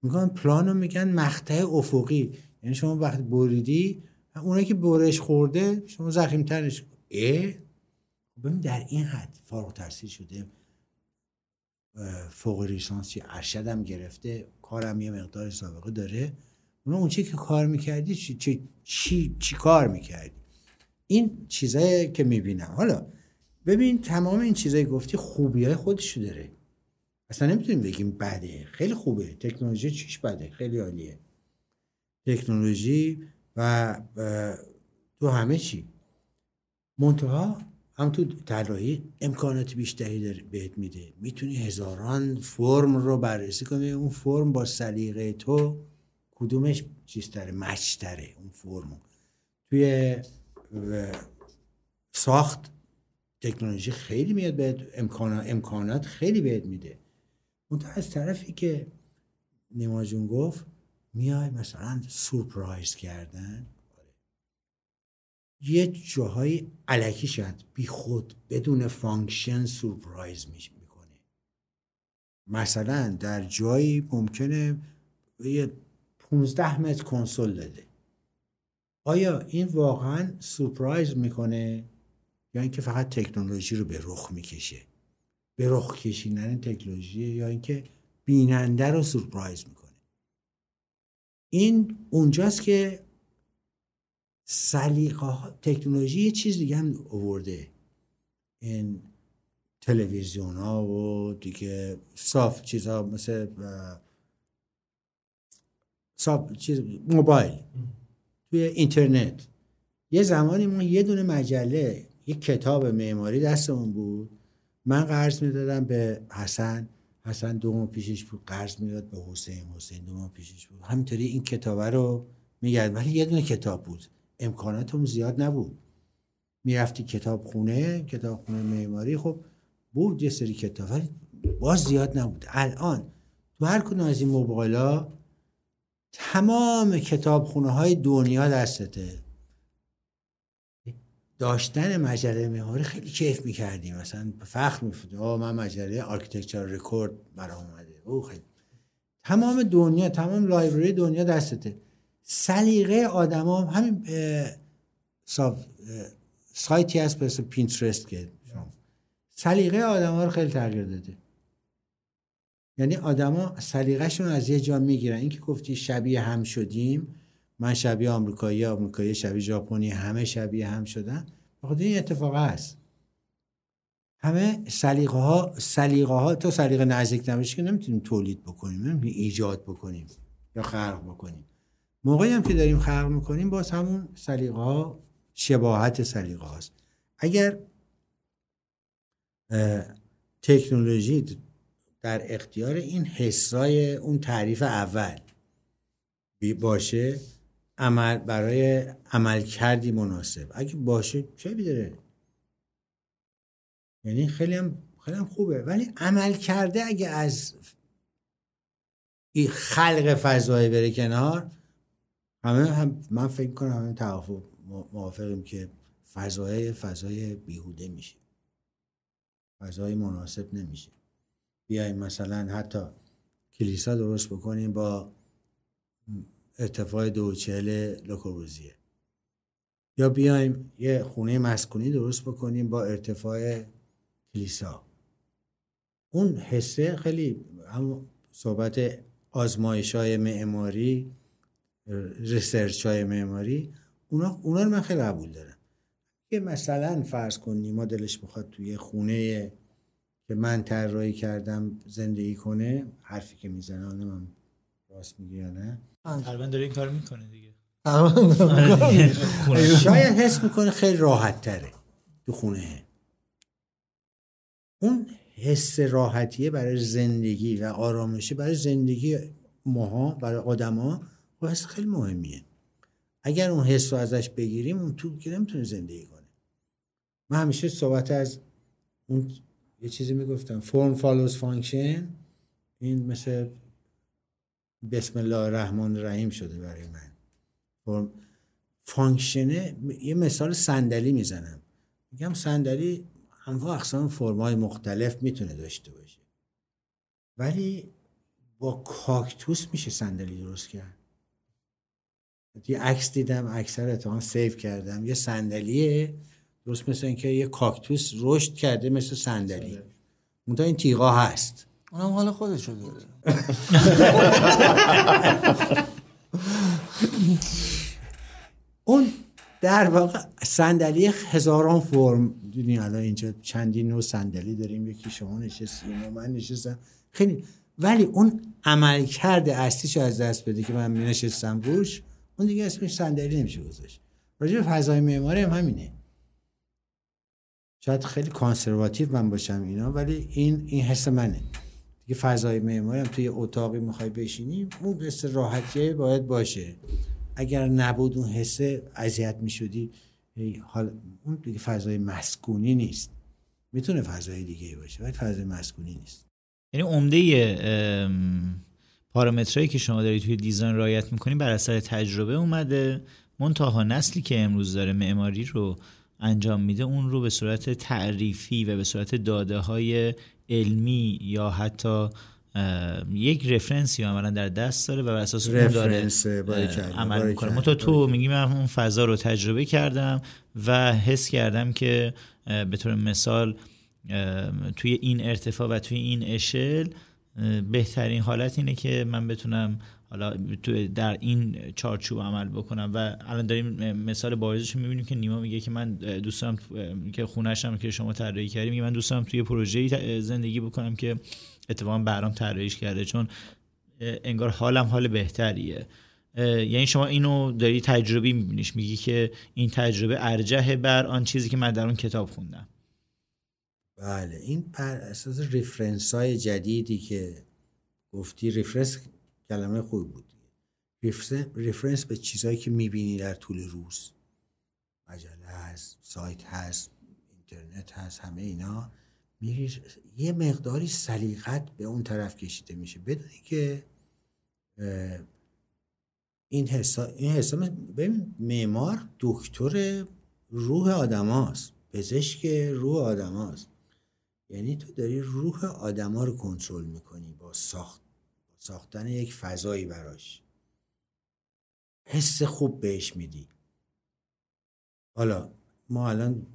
میگن پلانو میگن مقطع افقی. یعنی شما وقتی بریدی اونایی که برش خورده شما زخیمترش. اه؟ ببین در این حد فارغ تحصیل شده فوق لیسانسی ارشدم گرفته کارم یه مقدار سابقه داره. من اون چی که کار می‌کردی چی, چی, چی, چی کار می‌کردی؟ این چیزایی که می‌بینم. حالا ببین تمام این چیزایی گفتی خوبی های خودشو داره. اصلا نمی‌تونیم بگیم بده. خیلی خوبه. تکنولوژی چیش بده؟ خیلی عالیه. تکنولوژی و تو همه چی. منتها هم تو طراحی امکانات بیشتری داره بهت میده. می‌تونی هزاران فرم رو بررسی کنی. اون فرم با سلیقه تو کدومش چیز تره مچ تره اون فرم توی ساخت تکنولوژی خیلی میاد به امکانات امکانات خیلی بهت میده. اون از طرفی که نیما جون گفت میای مثلا surprise کردن. یه جاهای الکی شد. بی خود بدون function surprise می‌کنه. مثلا در جایی ممکنه یه 15 متر کنسول داده. آیا این واقعا surprise می‌کنه؟ یا اینکه فقط تکنولوژی رو به رخ می‌کشه؟ به رخ کشیدن تکنولوژی یا اینکه بیننده رو سورپرایز می‌کنه. این اونجاست که سلیقه تکنولوژی یه چیز دیگه هم آورده. این تلویزیون ها و دیگه صاف چیزها مثل صاف چیز موبایل. توی اینترنت. یه زمانی ما یه دونه مجله یه کتاب معماری دستمون بود. من قرض می‌دادم به حسن. حسن دو ماه پیشش بود قرض می‌داد به حسین. حسین دو ماه پیشش بود. همینطوری این کتاب رو میگرد. ولی یه دونه کتاب بود. امکاناتمون زیاد نبود. می‌رفتی کتاب خونه کتاب خونه معماری خب بود یه سری کتاب ولی باز زیاد نبود. الان تو هر کدوم از این موبایلا تمام کتاب خونه های دنیا دستته. داشتن مجله معماری خیلی کیف می‌کردیم مثلا فخر می‌فروخت آه من مجله Architectural Record برام اومده. او خیلی. تمام دنیا تمام library دنیا دستته. سلیقه آدما همین سایتی هست مثل پینترست که سلیقه آدما رو خیلی تغییر داده. یعنی آدما سلیقهشون از یه جا می‌گیرن. اینکه گفتی شبیه هم شدیم من شبیه آمریکایی آمریکایی شبیه ژاپنی همه شبیه هم شدن. بخاطر این اتفاق هست. همه سلیقه ها سلیقه ها تو سلیقه نزدیک نباشه که نمی‌تونیم تولید بکنیم نمی‌تونیم ایجاد بکنیم یا خلق بکنیم. موقعی هم که داریم خلق می‌کنیم باز همون سلیقه ها شباهت سلیقه هاست اگر تکنولوژی در اختیار این حسای اون تعریف اول باشه عمل برای عمل کردی مناسب. اگه باشه چه بیداره یعنی خیلی هم خیلی هم خوبه. ولی عمل کرده اگه از خلق فضای بره کنار همه هم من فکر کنم همه توافق موافقیم که فضای فضای بیهوده میشه. فضای مناسب نمیشه. بیایم مثلا حتی کلیسا درست بکنیم با ارتفاع دو چهل لوکوروزیه. یا بیایم یه خونه مسکونی درست بکنیم با ارتفاع کلیسا. اون حسه خیلی هم صحبت آزمایش های معماری ریسرچ های معماری اونا, اونا رو من خیلی قبول دارم. که مثلا فرض کنیم ما دلش بخواد توی خونه که من طراحی کردم زندگی کنه حرفی که می‌زنه من راست میگه یا نه. تقریبا داره این کار می‌کنه دیگه. شاید حس می‌کنه خیلی راحت تره تو خونه. اون حس راحتیه برای زندگی و آرامشه برای زندگی ماها برای آدما و حس خیلی مهمیه. اگر اون حس رو ازش بگیریم اون تو که نمی‌تونه زندگی کنه. من همیشه صحبت از اون یه چیزی می‌گفتم form follows function این مثل بسم الله الرحمن الرحیم شده برای من. فرم function ه یه مثال صندلی می‌زنم. میگم صندلی انواع اقسام فرمای مختلف می‌تونه داشته باشه. ولی با کاکتوس میشه صندلی درست کرد. یه عکس دیدم اکثر اتفاقا سیو کردم. یه صندلیه. درست مثل اینکه یه کاکتوس رشد کرده مثل صندلی. منتها این تیغا هست. اونم حال خودشو داره. اون در واقع صندلی هزاران فرم. دیدین الان اینجا چندین نوع صندلی داریم. یکی شما نشستیم و من نشستم. خیلی. ولی اون عمل کرده اصلیش از دست بده که من می نشستم روش. اون دیگه اسمش صندلی نمیشه گذاشت. راجع فضای معماری هم همینه. شاید خیلی کانسرواتیو من باشم اینا ولی این این حس منه. دیگه فضای معماری هم توی اتاقی می‌خوای بشینی اون حس راحتیه باید باشه. اگر نبود اون حس اذیت می‌شدی هی حال اون دیگه فضای مسکونی نیست. می‌تونه فضای دیگه باشه ولی فضای مسکونی نیست. یعنی عمده پارامترهایی که شما دارید توی دیزاین رعایت می‌کنید بر اثر تجربه اومده. منتها نسلی که امروز داره معماری رو انجام میده اون رو به صورت تعریفی و به صورت داده های علمی یا حتی یک رفرنسی عملا در دست داره و بر اساس اون داره عمل می‌کنه. متا تو میگی من اون فضا رو تجربه کردم و حس کردم که به طور مثال توی این ارتفاع و توی این اشل بهترین حالت اینه که من بتونم حالا در این چارچوب عمل بکنم و الان داریم مثال بارزش می‌بینیم که نیما میگه که من دوست دارم که خونهشم که شما طراحی کردیم میگه من دوست دارم توی پروژه زندگی بکنم که اتفاقا برام طراحیش کرده. چون انگار حالم حال بهتریه. یعنی شما اینو داری تجربی میبینیش. میگی که این تجربه ارجحه بر آن چیزی که من در اون کتاب خوندم. بله این بر اساس reference های جدیدی که گفتی reference کلمه خوب بود. reference به چیزهایی که می‌بینی در طول روز. مجله هست سایت هست اینترنت هست همه اینا. میری یه مقداری سلیقت به اون طرف کشیده میشه. بدونی که این حسا این حسا ببین معمار دکتر روح آدماست. پزشک روح آدماست. یعنی تو داری روح آدما رو کنترل می‌کنی با ساخت ساختن یک فضایی براش. حس خوب بهش میدی. حالا ما الان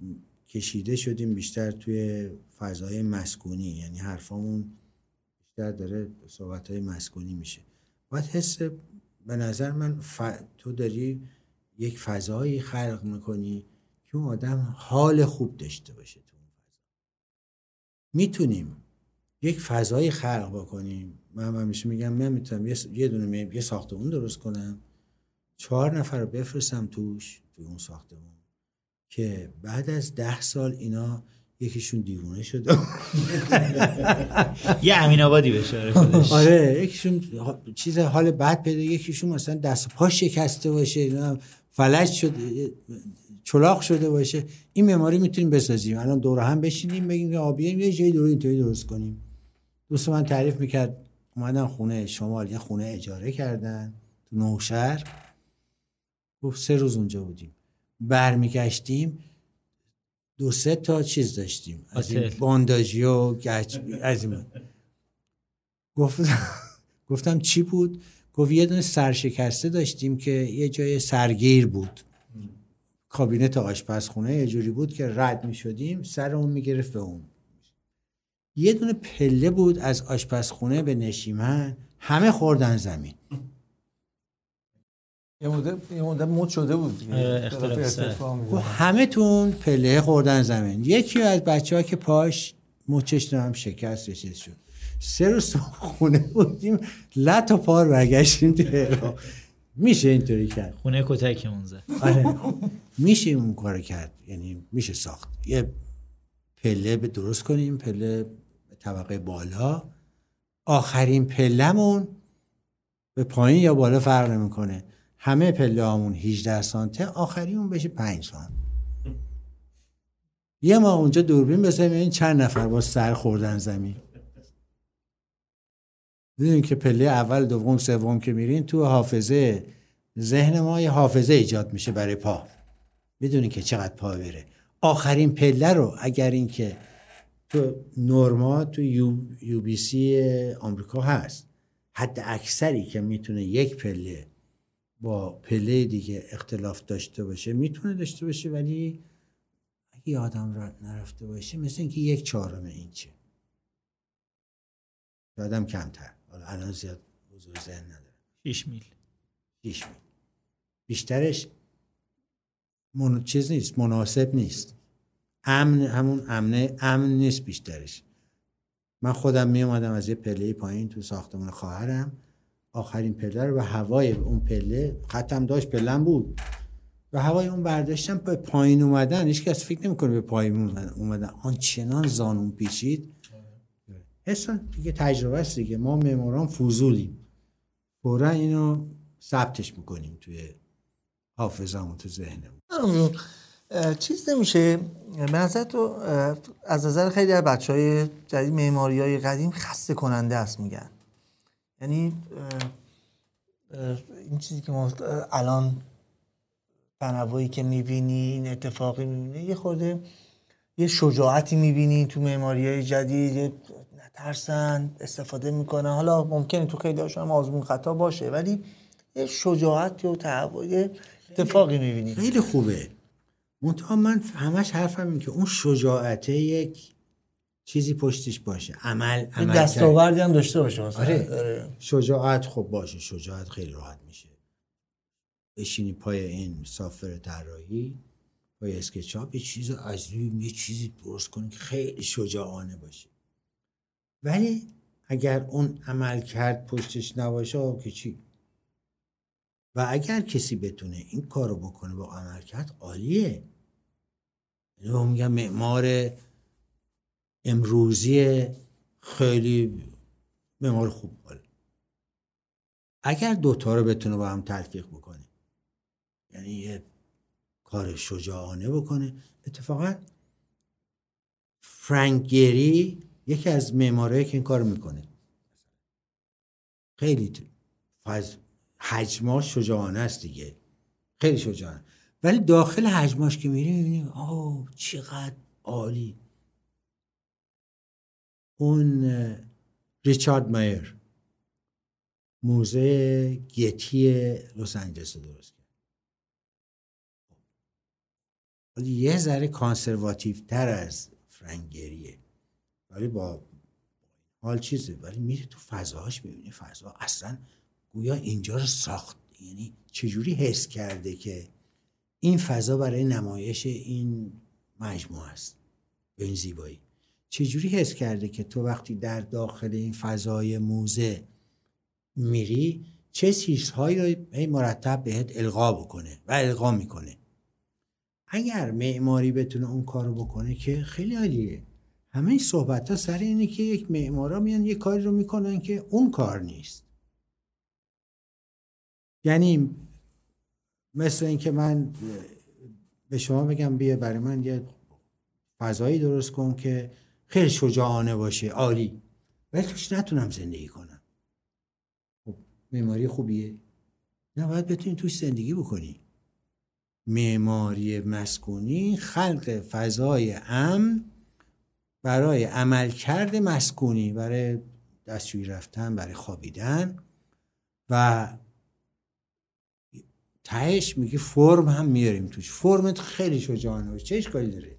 کشیده شدیم بیشتر توی فضای مسکونی یعنی حرفامون بیشتر داره صحبت های مسکونی میشه. باید حس به نظر من تو داری یک فضایی خلق می‌کنی که اون آدم حال خوب داشته باشه. می‌تونیم یک فضایی خلق بکنیم. من همیشه میگم من می‌تونم یه دونه یه ساختمون درست کنم. چهار نفر رو بفرستم توش توی اون ساختمون که بعد از ده سال اینا یکیشون دیوونه شده یه امین آبادی بشه آره یکیشون چیز حال بد پیدا یکیشون مثلا دست پا شکسته باشه فلج شده چلاق شده باشه. این معماری می‌تونیم بسازیم. الان دور هم بشینیم بگیم که آبیم یه جایی دور اینطوری درست کنیم. دوست من تعریف می‌کرد اومدن خونه شمال یه خونه اجاره کردن تو نوشهر. گفت سه روز اونجا بودیم. برمیگشتیم دو سه تا چیز داشتیم. از این بانداجی و گچ از این گفتم چی بود؟ گفت یه دونه سرشکسته داشتیم که یه جای سرگیر بود. کابینت آشپزخونه یه جوری بود که رد می شدیم سر اون می گرفت به اون. یه دونه پله بود از آشپزخونه به نشیمن همه خوردن زمین. یه مدت یه مدت مد شده بود خب همه تون پله خوردن زمین. یکی از بچه ها که پاش مچش هم شکست رسید شد. سه روز خونه بودیم لط و پار برگشتیم تو میشه اینطوری کرد؟ خونه کتک اونزه آره. میشه اون کار کرد؟ یعنی میشه ساخت. یه پله به درست کنیم پله به طبقه بالا. آخرین پلمون به پایین یا بالا فرق نمی‌کنه. همه پله همون 18 سانته آخری اون بشه 5 سانت. یه ما اونجا دوربین بسیم این چند نفر با سر خوردن زمین. ببینید که پله اول دوم سوم که میرین تو حافظه ذهن ما یه حافظه ایجاد میشه برای پا. می‌دونین که چقدر پا بره. آخرین پله رو اگر اینکه تو نورما تو یو, یو بی سی آمریکا هست حد اکثری که می‌تونه یک پله با پله دیگه اختلاف داشته باشه می‌تونه داشته باشه ولی اگه آدم را نرفته باشه مثل اینکه یک چهارم اینچه آدم کمتر. حالا الان زیاد حضور ذهن نداره 6 میل. 6 میل. بیشترش من... چیز نیست مناسب نیست. امن همون امنه امن نیست بیشترش. من خودم می اومدم از یه پله پایین تو ساختمان خواهرم. آخرین پله رو به هوای اون پله خطم داشت پلم بود. و هوای اون برداشتم به پایین اومدن هیچ کس فکر نمی‌کنه به پایین اومدن. آنچنان زانون پیچید. اصلا دیگه تجربه است دیگه. ما معماران فضولیم. فورا اینو ثبتش می‌کنیم توی حافظمون تو ذهنمون. چیز نمیشه. به نظر تو از نظر خیلی از بچه های جدید معماری های قدیم خسته کننده است میگن. یعنی این چیزی که ما الان تنوعی که می‌بینی این اتفاقی می‌بینی یه خورده یه شجاعتی می‌بینی تو معماری های جدید نترسن استفاده می‌کنن. حالا ممکنه تو خیلی هاشون آزمون خطا باشه ولی یه شجاعت و تحول اتفاقی می‌بینی. خیلی خوبه. منتها من همش حرفم این که اون شجاعت یک چیزی پشتش باشه. عمل عمل دستاوردی هم داشته باشه آره. آره. شجاعت خب باشه. شجاعت خیلی راحت میشه. بشینی پای این سافر طراحی پای اسکچاپ یه چیز عظیم یه چیزی درست کنی که خیلی شجاعانه باشه. ولی اگر اون عمل کرد پشتش نباشه که چی؟ و اگر کسی بتونه این کارو بکنه با عمل کرد عالیه. یعنی میگم معمار امروزی خیلی معمار خوب بالا اگر دوتا رو بتونه با هم تلفیق بکنه یعنی یه کار شجاعانه بکنه اتفاقا فرانک گری یکی از معمارایی که این کار می‌کنه. خیلی فاز حجماش شجاعانه است دیگه. خیلی شجاعانه. ولی داخل حجماش که میری می‌بینی آه چقدر عالی. اون ریچارد مایر. موزه گتی لس آنجلس درست کرد. ولی یه ذره کانسرواتیو تر از فرنگریه ولی با حال چیزه. ولی میره تو فضاهاش می‌بینی. فضا اصلا گویا اینجا رو ساخت. یعنی چجوری حس کرده که این فضا برای نمایش این مجموعه است. به این زیبایی. چجوری حس کرده که تو وقتی در داخل این فضای موزه میری چه چیزهایی رو مرتب بهت القا بکنه و القا می‌کنه؟ اگر معماری بتونه اون کارو بکنه که خیلی عالیه. همه این صحبت ها سر اینه که یک معمارا میان یه کاری رو می‌کنن که اون کار نیست. یعنی مثل اینکه من به شما بگم بیا برای من یه فضایی درست کن که خیلی شجاعانه باشه. عالی. ولی توش نتونم زندگی کنم. خب معماری خوبیه؟ نه باید بتونی توش زندگی بکنی. معماری مسکونی خلق فضای امن برای عملکرد مسکونی برای دستشویی رفتن برای خوابیدن. و تهش میگه فرم هم میاریم توش. فرمت خیلی شجاعانه چه اشکالی داره؟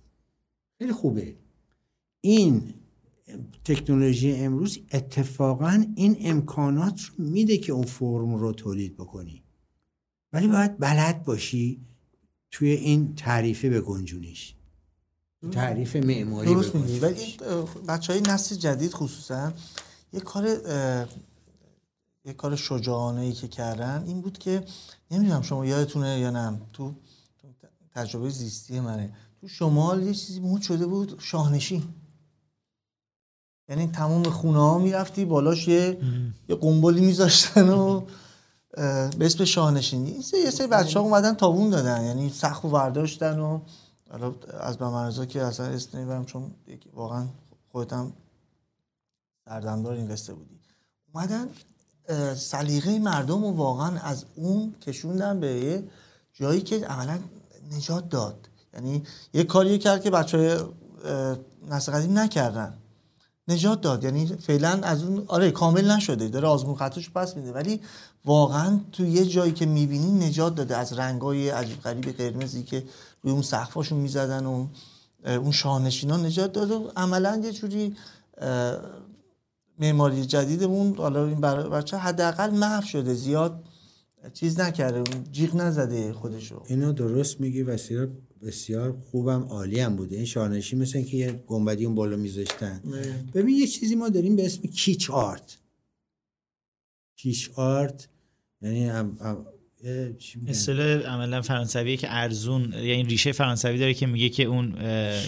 خیلی خوبه. این تکنولوژی امروز اتفاقا این امکانات رو میده که اون فرم رو تولید بکنی. ولی باید بلد باشی توی این تعریفه بگنجونیش. تعریف معماری درست میگی. ولی بچه های نسل جدید خصوصا یه کار یه کار شجاعانه ای که کردن این بود که نمی‌دونم شما یادتونه یا نه تو تجربه زیستی منه. تو شمال یه چیزی مود شده بود شاهنشین. یعنی تمام خونه ها می‌رفتی بالاش یه یه قنبلی میذاشتن و به اسم شاهنشینی. یه سری بچه ها اومدن تابون دادن. یعنی سخت و برداشتن و حالا از بمرزا که اصلا اسم نمی‌برم چون واقعا خودتم سردمدار این قصه بودی. اومدن سلیقه مردم رو واقعا از اون کشوندن به یه جایی که عملا نجات داد. یعنی یه کاری کرد که بچه های نسل قدیم نکردن. نجات داد. یعنی فعلا از اون آره کامل نشده. داره آزمون خطاش پس میده. ولی واقعا تو یه جایی که می‌بینی نجات داده. از رنگای عجیب غریب قرمزی که روی اون سقفاشون می‌زدن و اون شاهنشینا نجات داد و عملا یه جوری معماری جدیدمون حالا این بچه حداقل محو شده. زیاد چیز نکرده. جیغ نزده خودشو. اینو درست میگی بسیار بسیار خوبم عالی هم بوده. این شانشی مثل که یه گنبدی اون بالا میذاشتن. ببین یه چیزی ما داریم به اسم کیچ آرت. کیچ آرت یعنی اصطلاح عملا فرانسویه که ارزون یعنی ریشه فرانسوی داره که میگه که اون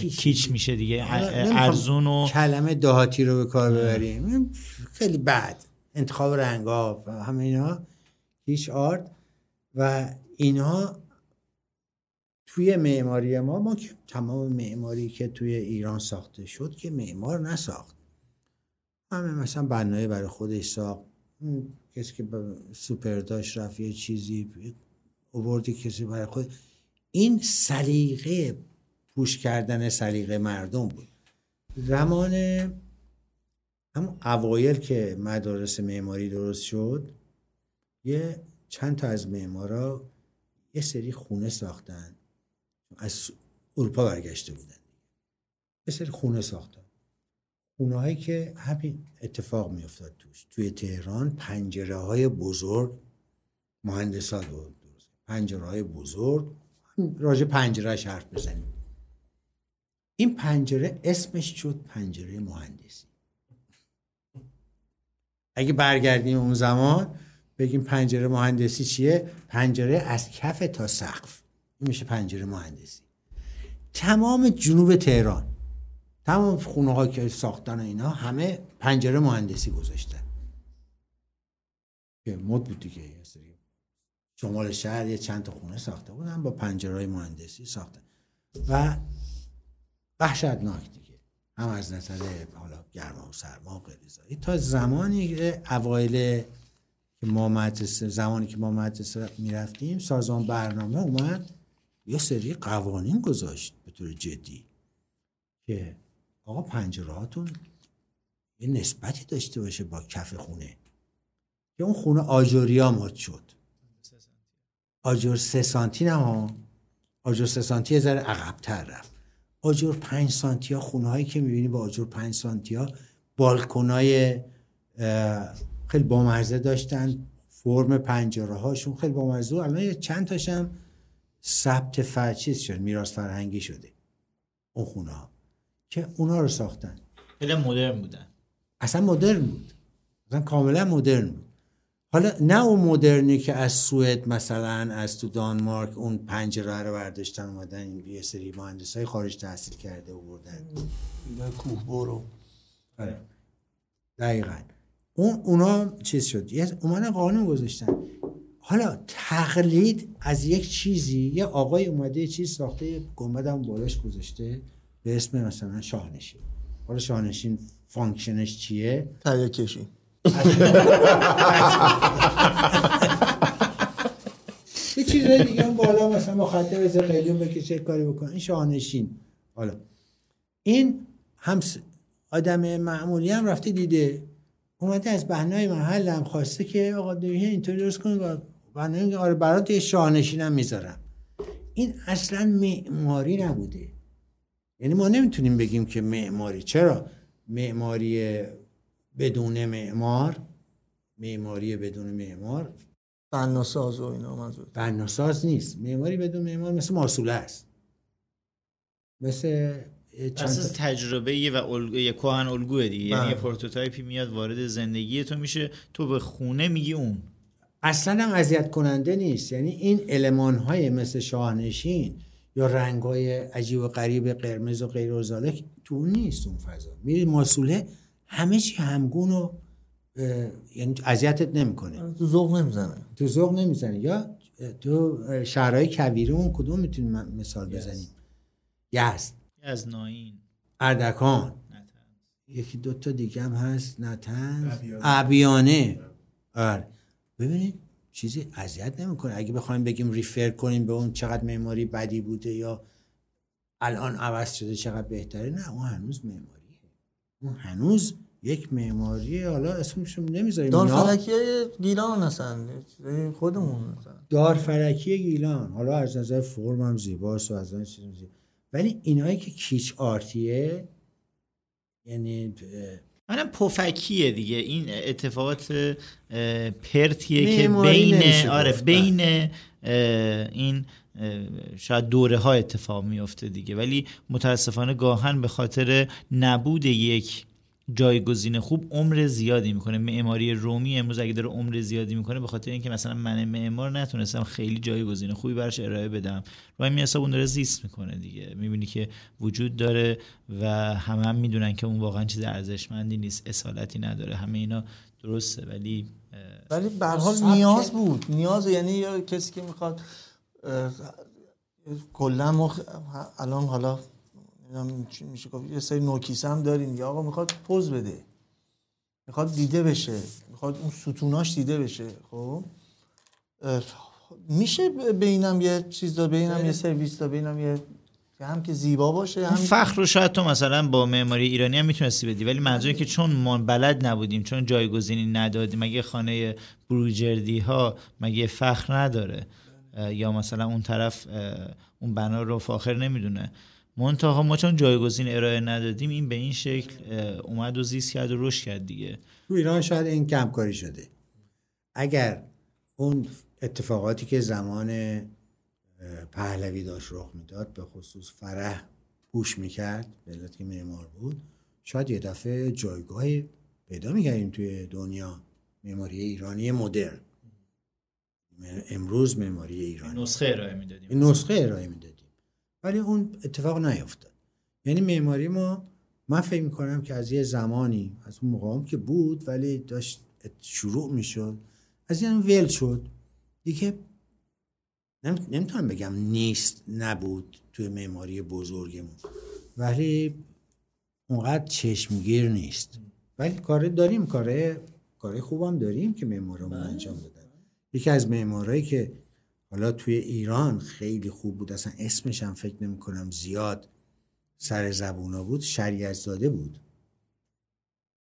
کیچ میشه دیگه. ارزون و کلمه دهاتی رو به کار ببریم. خیلی بد. انتخاب رنگا همه اینا. کیچ آرت. و اینها توی معماری ما ما که تمام معماری که توی ایران ساخته شد که معمار نساخت. همه مثلا بنای برای خودش ساخت. کسی که سوپر داشت رفت یه چیزی اووردی کسی برای خود. این سلیقه پوش کردن سلیقه مردم بود. زمان هم اوایل که مدارس معماری درست شد یه چند تا از معمارا یه سری خونه ساختن. از اروپا برگشته بودن. سری خونه ساختن. خونه هایی که همین اتفاق می افتاد توش. توی تهران پنجره های بزرگ مهندسات بود. پنجره های بزرگ. راجع پنجره حرف بزنیم. این پنجره اسمش شد پنجره مهندسی. اگه برگردیم اون زمان بگیم پنجره مهندسی چیه؟ پنجره از کف تا سقف. میشه پنجره مهندسی. تمام جنوب تهران تمام خونه که ساختن اینا همه پنجره مهندسی گذاشتن که مد بود دیگه شمال شهر یه چند تا خونه ساخته بودن با پنجره مهندسی ساختن و وحشتناک دیگه. هم از نظر حالا گرما و سرما و غیره تا زمانی که اوایل که ما مدرسه زمانی که ما مدرسه می‌رفتیم سازمان برنامه اومد. یه سری قوانین گذاشت به طور جدی که آقا پنجرهاتون یه نسبتی داشته باشه با کف خونه. که اون خونه آجوریا مد شد. آجر سه سانتی نه آجر سه سانتی یه ذره عقبتر رفت. آجر پنج سانتی ها خونه هایی که می‌بینی با آجر پنج سانتی ها بالکن های خیلی بامرزه داشتن. فرم پنجره هاشون خیلی بامرزه الان یه چند تاشم ثبت فرچیز شد میراث فرهنگی شده. اون خونه ها که اونا رو ساختن. خیلی مدرن بودن. اصلا مدرن بود. اصلا کاملا مدرن بود. حالا نه اون مدرنی که از سوئد مثلا از تو دانمارک اون پنجره رو برداشتن اومدن یه سری مهندس های خارج تحصیل کرده و بردن. کوه برو. آره. دقیقا. اون اونا چیز شد. یه اومدن قانون گذاشتن. حالا تقلید از یک چیزی یه آقای اومده یه چیز ساخته یه گنبد هم بالاش گذاشته به اسم مثلا شاهنشین. حالا شاهنشین فانکشنش چیه؟ تریه کشی. یه چیزای دیگه هم بالا مثلا مخاطب از قلیون بکشه کاری بکن این شاهنشین. حالا این هم آدم معمولی هم رفته دیده. اومده از بهنای محل هم خواسته که آقا دیگه اینطوری درست کنید بهنای آره برات یه شاهنشین هم می‌ذارم. این اصلا معماری نبوده. یعنی ما نمی‌تونیم بگیم که معماری. چرا؟ معماری بدون معمار معماری بدون معمار. بناساز و اینا منظور. بناساز نیست. معماری بدون معمار مثل ماسوله است. مثل اساس تجربه یه و الگو یه کهن الگوه دیگه. یعنی یه بله. prototype ی میاد وارد زندگی تو میشه. تو به خونه میگی اون. اصلا هم اذیت کننده نیست. یعنی این علمان های مثل شاهنشین یا رنگ های عجیب و غریب قرمز و غیر و تو نیست اون فضا. میری ماسوله همه چی همگون و یعنی اذیتت نمی‌کنه. تو ذوق نمی‌زنه. تو ذوق نمی‌زنه. یا تو شهرهای کبیره اون کدوم می‌تونیم مثال بزنیم؟ یزد از ناین. اردکان. یکی دو تا دیگه هم هست. نتنز. ابیانه. آره. ببینید چیزی اذیت نمی‌کنه. اگه بخوایم بگیم ریفر کنیم به اون چقدر معماری بدی بوده یا الان عوض شده چقدر بهتره نه اون هنوز معماریه. اون هنوز یک معماری حالا اسمش نمی‌ذاریم. دار فلکی گیلان هستن. خودمون دار فلکی گیلان. حالا از نظر فرم هم زیباست و از نظر چیز ولی اینایی که کیچ آرتیه یعنی منم پفکیه دیگه. این اتفاقات پرتیه که بین آره بین این شاید دوره ها اتفاق میفته دیگه. ولی متاسفانه گاهن به خاطر نبود یک جایگزین خوب عمر زیادی می‌کنه. معماری رومی امروز اگه داره عمر زیادی می‌کنه به خاطر اینکه مثلا من معمار نتونستم خیلی جایگزین خوبی براش ارائه بدم. و این اون داره زیست می‌کنه دیگه. می‌بینی که وجود داره و همه هم می‌دونن که اون واقعا چیز ارزشمندی نیست. اصالتی نداره. همه اینا درسته ولی ولی به حال نیاز بود. نیاز یعنی یا کسی که می‌خواد کلا ما الان حالا میشه گفت. یه سری نوکیسه هم داریم. یا آقا می‌خواد پوز بده. می‌خواد دیده بشه. می‌خواد اون ستوناش دیده بشه. خب؟ میشه بینم یه چیز داد بینم یه سرویس داد بینم یه که هم که زیبا باشه هم فخر رو شاید تو مثلا با معماری ایرانی هم می‌تونستی بدی. ولی منظوری که چون ما بلد نبودیم چون جایگزینی ندادیم مگه خانه بروجردی ها مگه فخر نداره؟ یا مثلا اون طرف اون بنا رو فاخر نمی‌دونه. منتها ما چون جایگزین ارائه ندادیم این به این شکل اومد و زیست کرد و رشد کرد دیگه. تو ایران شاید این کمکاری شده. اگر اون اتفاقاتی که زمان پهلوی داشت رخ می‌داد به خصوص فرح پوش می‌کرد به که معمار بود شاید یه دفعه جایگاهی پیدا می‌کردیم توی دنیا. معماری ایرانی مدرن. امروز معماری ایرانی. نسخه ارائه می‌دادیم. نسخه ارائه می‌دادیم. ولی اون اتفاق نیفتاد یعنی معماری ما من فکر می‌کنم که از یه زمانی از اون موقع هم که بود ولی داشت شروع می‌شد. از این ول شد. دیگه نم- نمی‌تونم بگم نیست نبود توی معماری بزرگمون. ولی اونقدر چشمگیر نیست. ولی کار داریم کاره کار خوبم داریم که معمارمون انجام دادن. یکی از معمارایی که حالا توی ایران خیلی خوب بود. اصلا اسمش هم فکر نمی کنم زیاد سر زبونا بود. شریعت زاده بود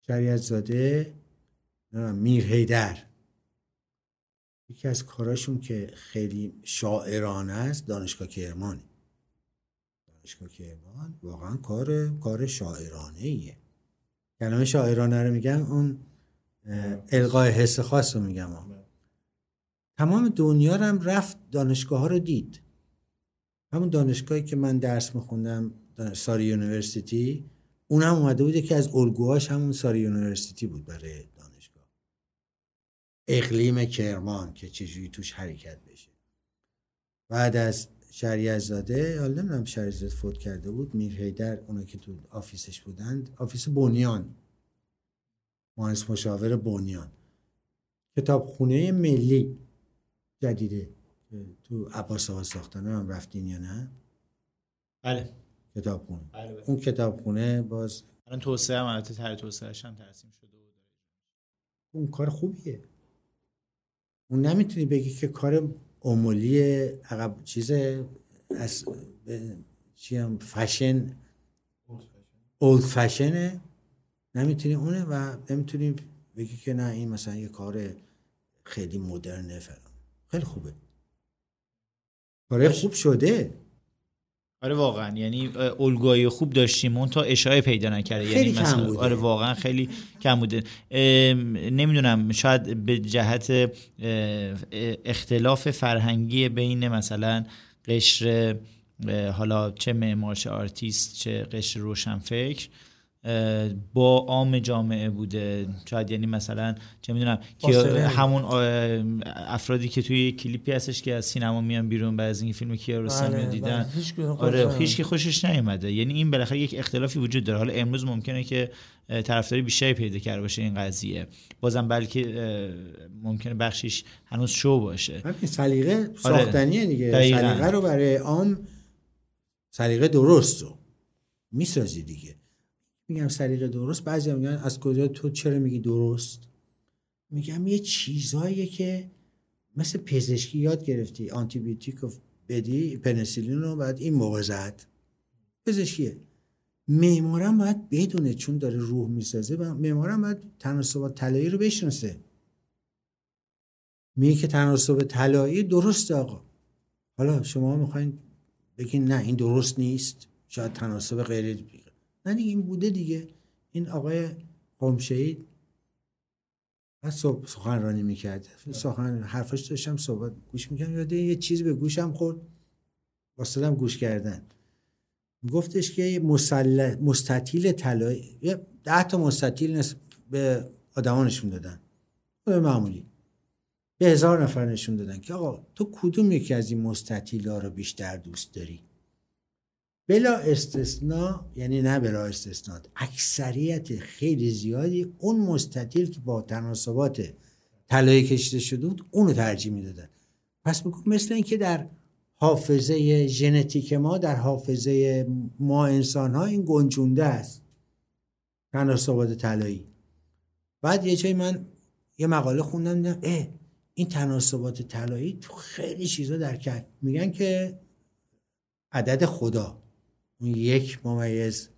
شریعت زاده میر هیدر یکی از کاراشون که خیلی شاعرانه است دانشگاه کرمانه. دانشگاه کرمان واقعا کار کار شاعرانه ایه کلمه شاعرانه رو میگم اون القای حس خاص رو میگم. ها. تمام دنیا هم رفت دانشگاه ها رو دید. همون دانشگاهی که من درس میخوندم ساری یونیورسیتی اون هم اومده بود که از الگوهاش همون ساری یونیورسیتی بود برای دانشگاه. اقلیم کرمان که چجوری توش حرکت بشه. بعد از شریعت زاده حالا نمی‌دونم شریعت زاده فوت کرده بود میر هیدر اونا که تو آفیسش بودند آفیس بنیان. مهندس مشاور بنیان. کتابخونه ملی. جدیده تو عباس آقا ساختن هم رفتین یا نه؟ بله. کتابخونه. بله بله. اون کتابخونه باز الان توسعه هم البته طرح توسعه‌اش هم ترسیم شده بود. اون کار خوبیه. اون نمی‌تونی بگی که کار عمولی عقب چیز از چی هم فشن اولد فشنه. نمی‌تونی اونه و نمی‌تونی بگی که نه این مثلا یه کار خیلی مدرنه فلان. خیلی خوبه. کار خوب شده. آره واقعا. یعنی الگوهای خوب داشتیم. اون تا اشاره پیدا نکرده. خیلی یعنی کم مثلا بوده. آره واقعا خیلی کم بوده. نمی‌دونم. شاید به جهت اختلاف فرهنگی بین مثلا قشر حالا چه معمار چه آرتیست چه قشر روشنفکر با عام جامعه بوده. شاید یعنی مثلا چه می‌دونم که. همون افرادی که توی کلیپی هستش که از سینما میان بیرون بعد از این فیلم کیارستمی بله، دیدن بله. هیچ کدوم آره خوشش هیچ کی خوشش نیومده. یعنی این بالاخره یک اختلافی وجود داره. حالا امروز ممکنه که طرفداری بیشتری پیدا کرده باشه این قضیه. بازم بلکه ممکنه بخشش هنوز شو باشه. همین سلیقه ساختنیه دیگه. آره. سلیقه رو برای عام سلیقه درست رو می‌سازی دیگه. میگم سلیقه درست بعضی میگن از کجا تو چرا میگی درست؟ میگم یه چیزاییه که مثل پزشکی یاد گرفتی آنتی بیوتیک رو بدی پنسیلین رو بعد این موقع زد. پزشکیه. معمارم باید بدونه چون داره روح می‌سازه و معمارم باید تناسبات طلایی رو بشناسه. میگه که تناسب طلایی درسته آقا. حالا شما می‌خواین بگین نه این درست نیست. شاید تناسب غیر نه دیگه این بوده دیگه. این آقای قوم شهید بعد صبح سخنرانی می‌کرد. سخن حرفاش داشتم صحبت گوش می‌کردم. یاده یه چیزی به گوشم خورد. واسدم گوش کردن. گفتش که مسل... مستطیل طلایی یه ده تا مستطیل. به آدما نشون دادن. به معمولی. به هزار نفر نشون دادن که آقا تو کدوم یکی از این مستطیل ها رو بیشتر دوست داری؟ بلا استثناء یعنی نه بلا استثناء اکثریت خیلی زیادی اون مستطیل که با تناسبات طلایی کشیده شده بود اونو ترجیح می‌دادن. پس بگو مثل اینکه در حافظه ژنتیک ما در حافظه ما انسان ها این گنجونده است تناسبات طلایی. بعد یه جایی من یه مقاله خوندم دیدم اه این تناسبات طلایی تو خیلی چیزا در کرد. میگن که عدد خدا. اون یک ممیز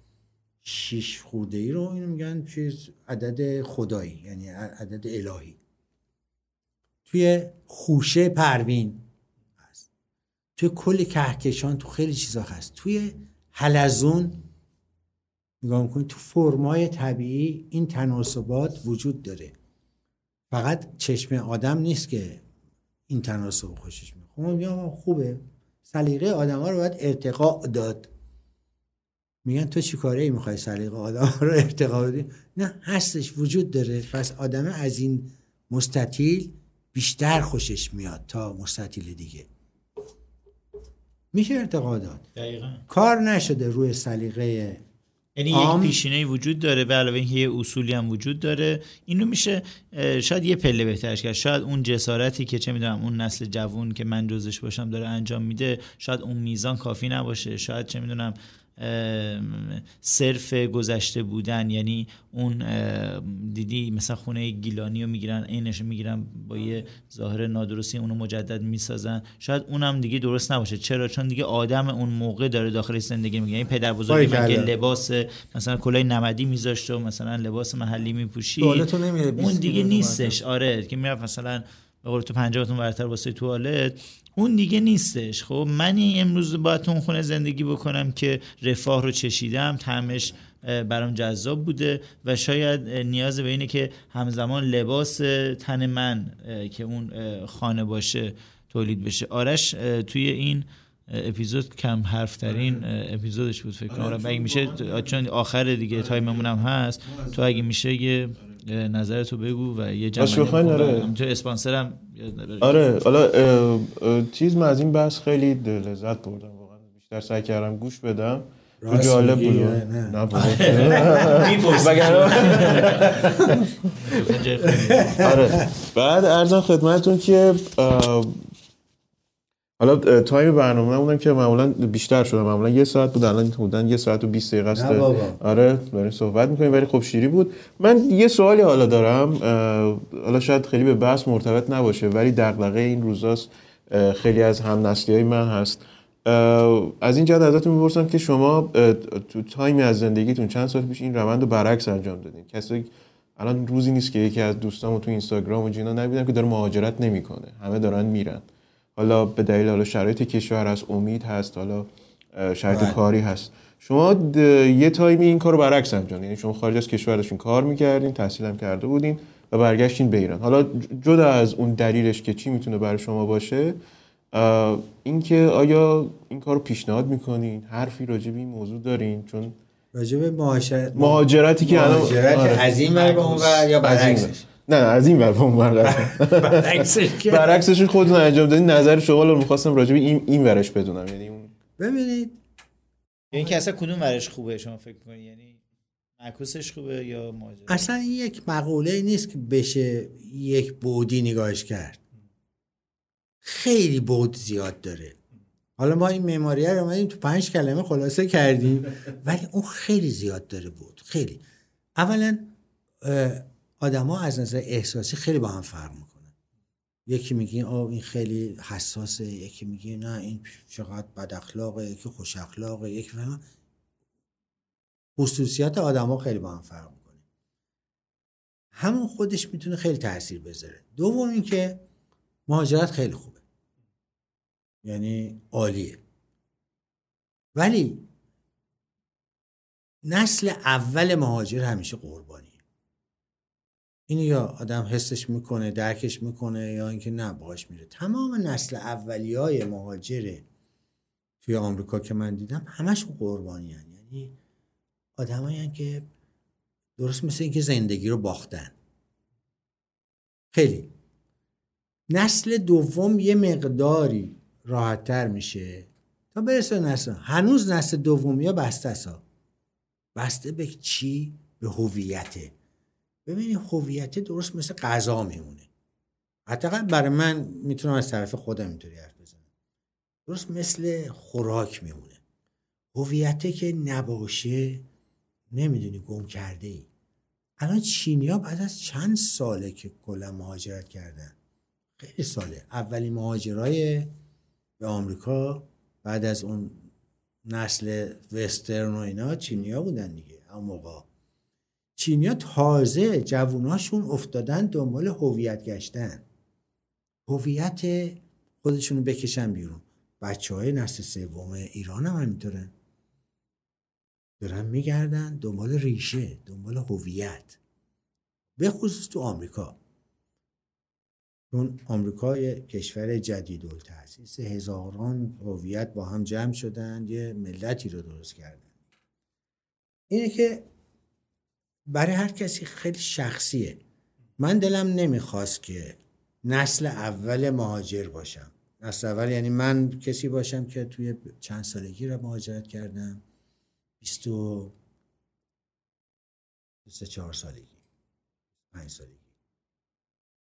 شیش خورده ای رو اینو میگن چیز عدد خدایی یعنی عدد الهی. توی خوشه پروین هست. توی کل کهکشان تو خیلی چیزا هست. توی حلزون نگاه می‌کنید تو فرمای طبیعی این تناسبات وجود داره. فقط چشم آدم نیست که این تناسب خوشش میاد خب خوبه. سلیقه آدم ها رو باید ارتقا داد. میگن تو چی کاره ای می‌خوای سلیقه آدم رو ارتقا بدی؟ نه هستش وجود داره. پس آدم از این مستطیل بیشتر خوشش میاد تا مستطیل دیگه. میشه ارتقا داد. دقیقا. کار نشده روی سلیقه یعنی یک پیشینه وجود داره به علاوه اینکه یه اصولی هم وجود داره. اینو میشه شاید یه پله بهترش کرد. شاید اون جسارتی که چه می‌دونم اون نسل جوون که من جزش باشم داره انجام میده شاید اون میزان کافی نباشه. شاید چه می‌دونم صرف گذشته بودن یعنی اون دیدی مثلا خونه گیلانی رو می‌گیرن عینش می‌گیرن با یه ظاهر نادرستی اونو مجدد می‌سازن. شاید اونم دیگه درست نباشه. چرا؟ چون دیگه آدم اون موقع داره داخل زندگی میگه. این پدر بزرگ من. لباس مثلا کلاه نمدی میذاشت و مثلا لباس محلی میپوشید؟ 20 اون دیگه نیستش. آره که می‌رفت مثلا به قول تو پنجابتون ورتر واسه توالت. اون دیگه نیستش. خب من امروز باید تو اون خونه زندگی بکنم که رفاه رو چشیدم. اه، برام جذاب بوده و شاید نیاز به اینه که همزمان لباس تن من که اون خانه باشه تولید بشه. آرش توی این اپیزود کم حرف ترین اه، اپیزودش بود فکر کنم. آره اگه میشه؟ چون آخر دیگه تایممون هم هست. تو اگه میشه یه نظرتو بگو و یه جمعه آره. همینطور اسپانسرم آره حالا چیز من از این بحث خیلی لذت بردم. واقعا بیشتر سعی کردم گوش بدم. و راست جالب بود. نه؟ آره. بعد عرضم خدمتتون که حالا time برنامه بودم که معمولا بیشتر شده. معمولا یه ساعت بود الان بودن یه ساعت و 20 دقیقه است. آره داریم صحبت می‌کنیم ولی خب شیری بود. من یه سوالی حالا دارم. حالا شاید خیلی به بحث مرتبط نباشه ولی دغدغه این روزاست خیلی از هم های من هست. از این جهت ازتون می‌پرسم که شما تو time ی از زندگیتون چند سال پیش این روند رو برعکس انجام دادین؟ کسی الان روزی نیست که یکی از دوستامو تو اینستاگرام و جینا نبیدم که داره مهاجرت نمی‌کنه. همه دارن میرن. حالا به دلیل حالا شرایط کشور هست امید هست حالا شرایط بله. کاری هست شما یه تایمی این کار رو برعکس انجام یعنی شما خارج از کشور داشتین کار می‌کردین تحصیل هم کرده بودین و برگشتین به ایران حالا جدا از اون دلیلش که چی می‌تونه برای شما باشه اینکه آیا این کار رو پیشنهاد می‌کنین حرفی راجع به این موضوع دارین چون راجع به مهاجرت مهاجرتی که الان- مهاجرت. از این ور به اون ور یا. برعکسش نه از این ور به اون ور. برعکسش. خودتون انجام دادین نظر شما رو می‌خواستم راجع به این این ورش بدونم. یعنی اون ببینید. یعنی که اصلا کدوم ورش خوبه شما فکر کنید یعنی معکوسش خوبه یا ماجرا اصلا این یک مقوله نیست که بشه یک بودی نگاهش کرد. خیلی بود زیاد داره. حالا ما این معماریه رو اومدیم تو پنج کلمه خلاصه کردیم ولی اون خیلی زیاد داره بود خیلی. اولا آدما از نظر احساسی خیلی با هم فرق می‌کنن. یکی میگه آه این خیلی حساسه. یکی میگه نه این چقدر بد اخلاقه. یکی خوش اخلاقه. یکی فلان. خصوصیات آدما خیلی با هم فرق می‌کنه. همون خودش می‌تونه خیلی تاثیر بذاره. دوم اینکه مهاجرت خیلی خوبه. یعنی عالیه. ولی نسل اول مهاجر همیشه قربانی اینو یا آدم حسش می‌کنه درکش می‌کنه یا اینکه نه باش میره. تمام نسل اولی های مهاجر توی آمریکا که من دیدم همشون قربانی هن. یعنی آدمایی که درست مثل اینکه زندگی رو باختن. خیلی. نسل دوم یه مقداری راحتتر میشه. تا برسه نسل هنوز نسل دومی ها بسته ها بسته به چی؟ به هویته. ببینید هویت درست مثل غذا میمونه. حداقل برای من می‌تونم از طرف خودم اینطوری حرف بزنم. درست مثل خوراک میمونه. هویته که نباشه نمی‌دونی گم کرده ای الان چینیا بعد از چند ساله که کلا مهاجرت کردن. خیلی ساله. اولین مهاجرای به آمریکا بعد از اون نسل وسترن و اینا چینیا بودن دیگه. اون موقع چینیا تازه جووناشون افتادن دنبال هویت گشتن. هویت خودشونو بکشن بیرون. بچه های نسل سوم ایران هم همینطورن دارن میگردن دنبال ریشه دنبال هویت. به خصوص تو آمریکا. چون آمریکا یه کشور جدید تاسیس هزاران هویت با هم جمع شدن یه ملتی رو درست کردن. اینه که برای هر کسی خیلی شخصیه. من دلم نمی‌خواست که نسل اول مهاجر باشم. نسل اول یعنی من کسی باشم که توی چند سالگی رو مهاجرت کردم. 20 24 سالگی. 5 سالگی.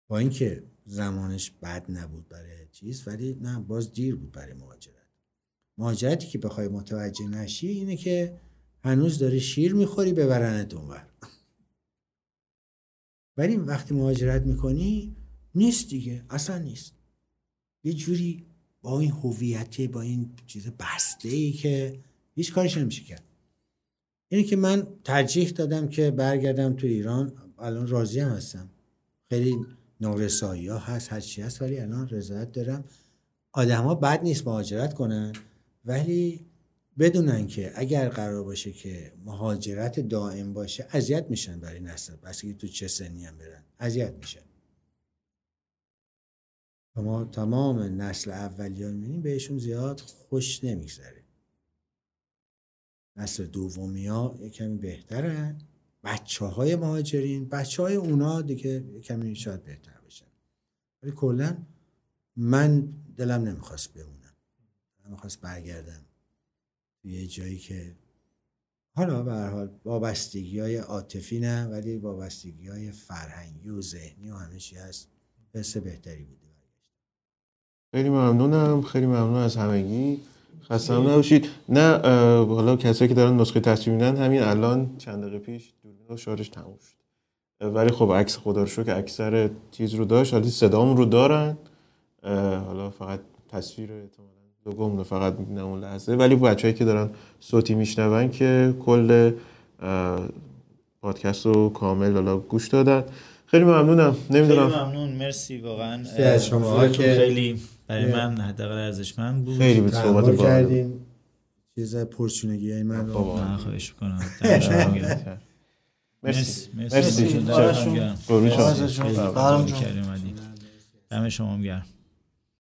با اینکه زمانش بد نبود برای چیز ولی نه باز دیر بود برای مهاجرت. مهاجرتی که بخوای متوجه نشی اینه که هنوز داره شیر می‌خوری ببرنت اونور. ولی وقتی مهاجرت می‌کنی نیست دیگه اصلا نیست. یه جوری با این هویته با این چیز بسته ای که هیچ کارش نمیشه کرد. اینه که من ترجیح دادم که برگردم تو ایران. الان راضی هم هستم. خیلی نورسایی ها هست هر چی هست ولی الان رضایت دارم. ها بد نیست مهاجرت کنن ولی بدونن که اگر قرار باشه که مهاجرت دائم باشه اذیت میشن برای نسل. بس که تو چه سنی هم برن. اذیت میشن. ما تمام نسل اولیان می‌بینیم بهشون زیاد خوش نمیگذره. نسل دومی ها کمی بهترن. بچه های مهاجرین بچه های اونا دیگه کمی شاید بهتر بشن. ولی کلا من دلم نمی‌خواست بمونم. نمی‌خواست برگردم. یه جایی که حالا به هر حال وابستگی های عاطفی نه ولی وابستگی های فرهنگی و ذهنی و همه چی هست. حس بهتری بوده خیلی ممنونم. خیلی ممنون از همگی. خسته نباشید. نه حالا کسایی که دارن نسخه تصویر میدن همین الان چند دقیقه پیش دوربین و شارژ تموم شد. ولی خب عکس خدا رو که اکثر چیز رو داشت. حالا صدام رو دارن. حالا فقط تصویر احتمالاً دوم رو فقط می‌بینم اون لحظه. ولی بچه‌ای که دارن صوتی میشنون که کل پادکست رو کامل حالا گوش دادن. خیلی ممنونم. نمی‌دونم. خیلی ممنون. مرسی واقعا. از شما. که خیلی برای من حداقل ارزشمند بود. خیلی بود. صحبت کردین چیز پرچونگی های من رو. من خواهش می‌کنم. مرسی. مرسی. مرسی. دم شما گرم.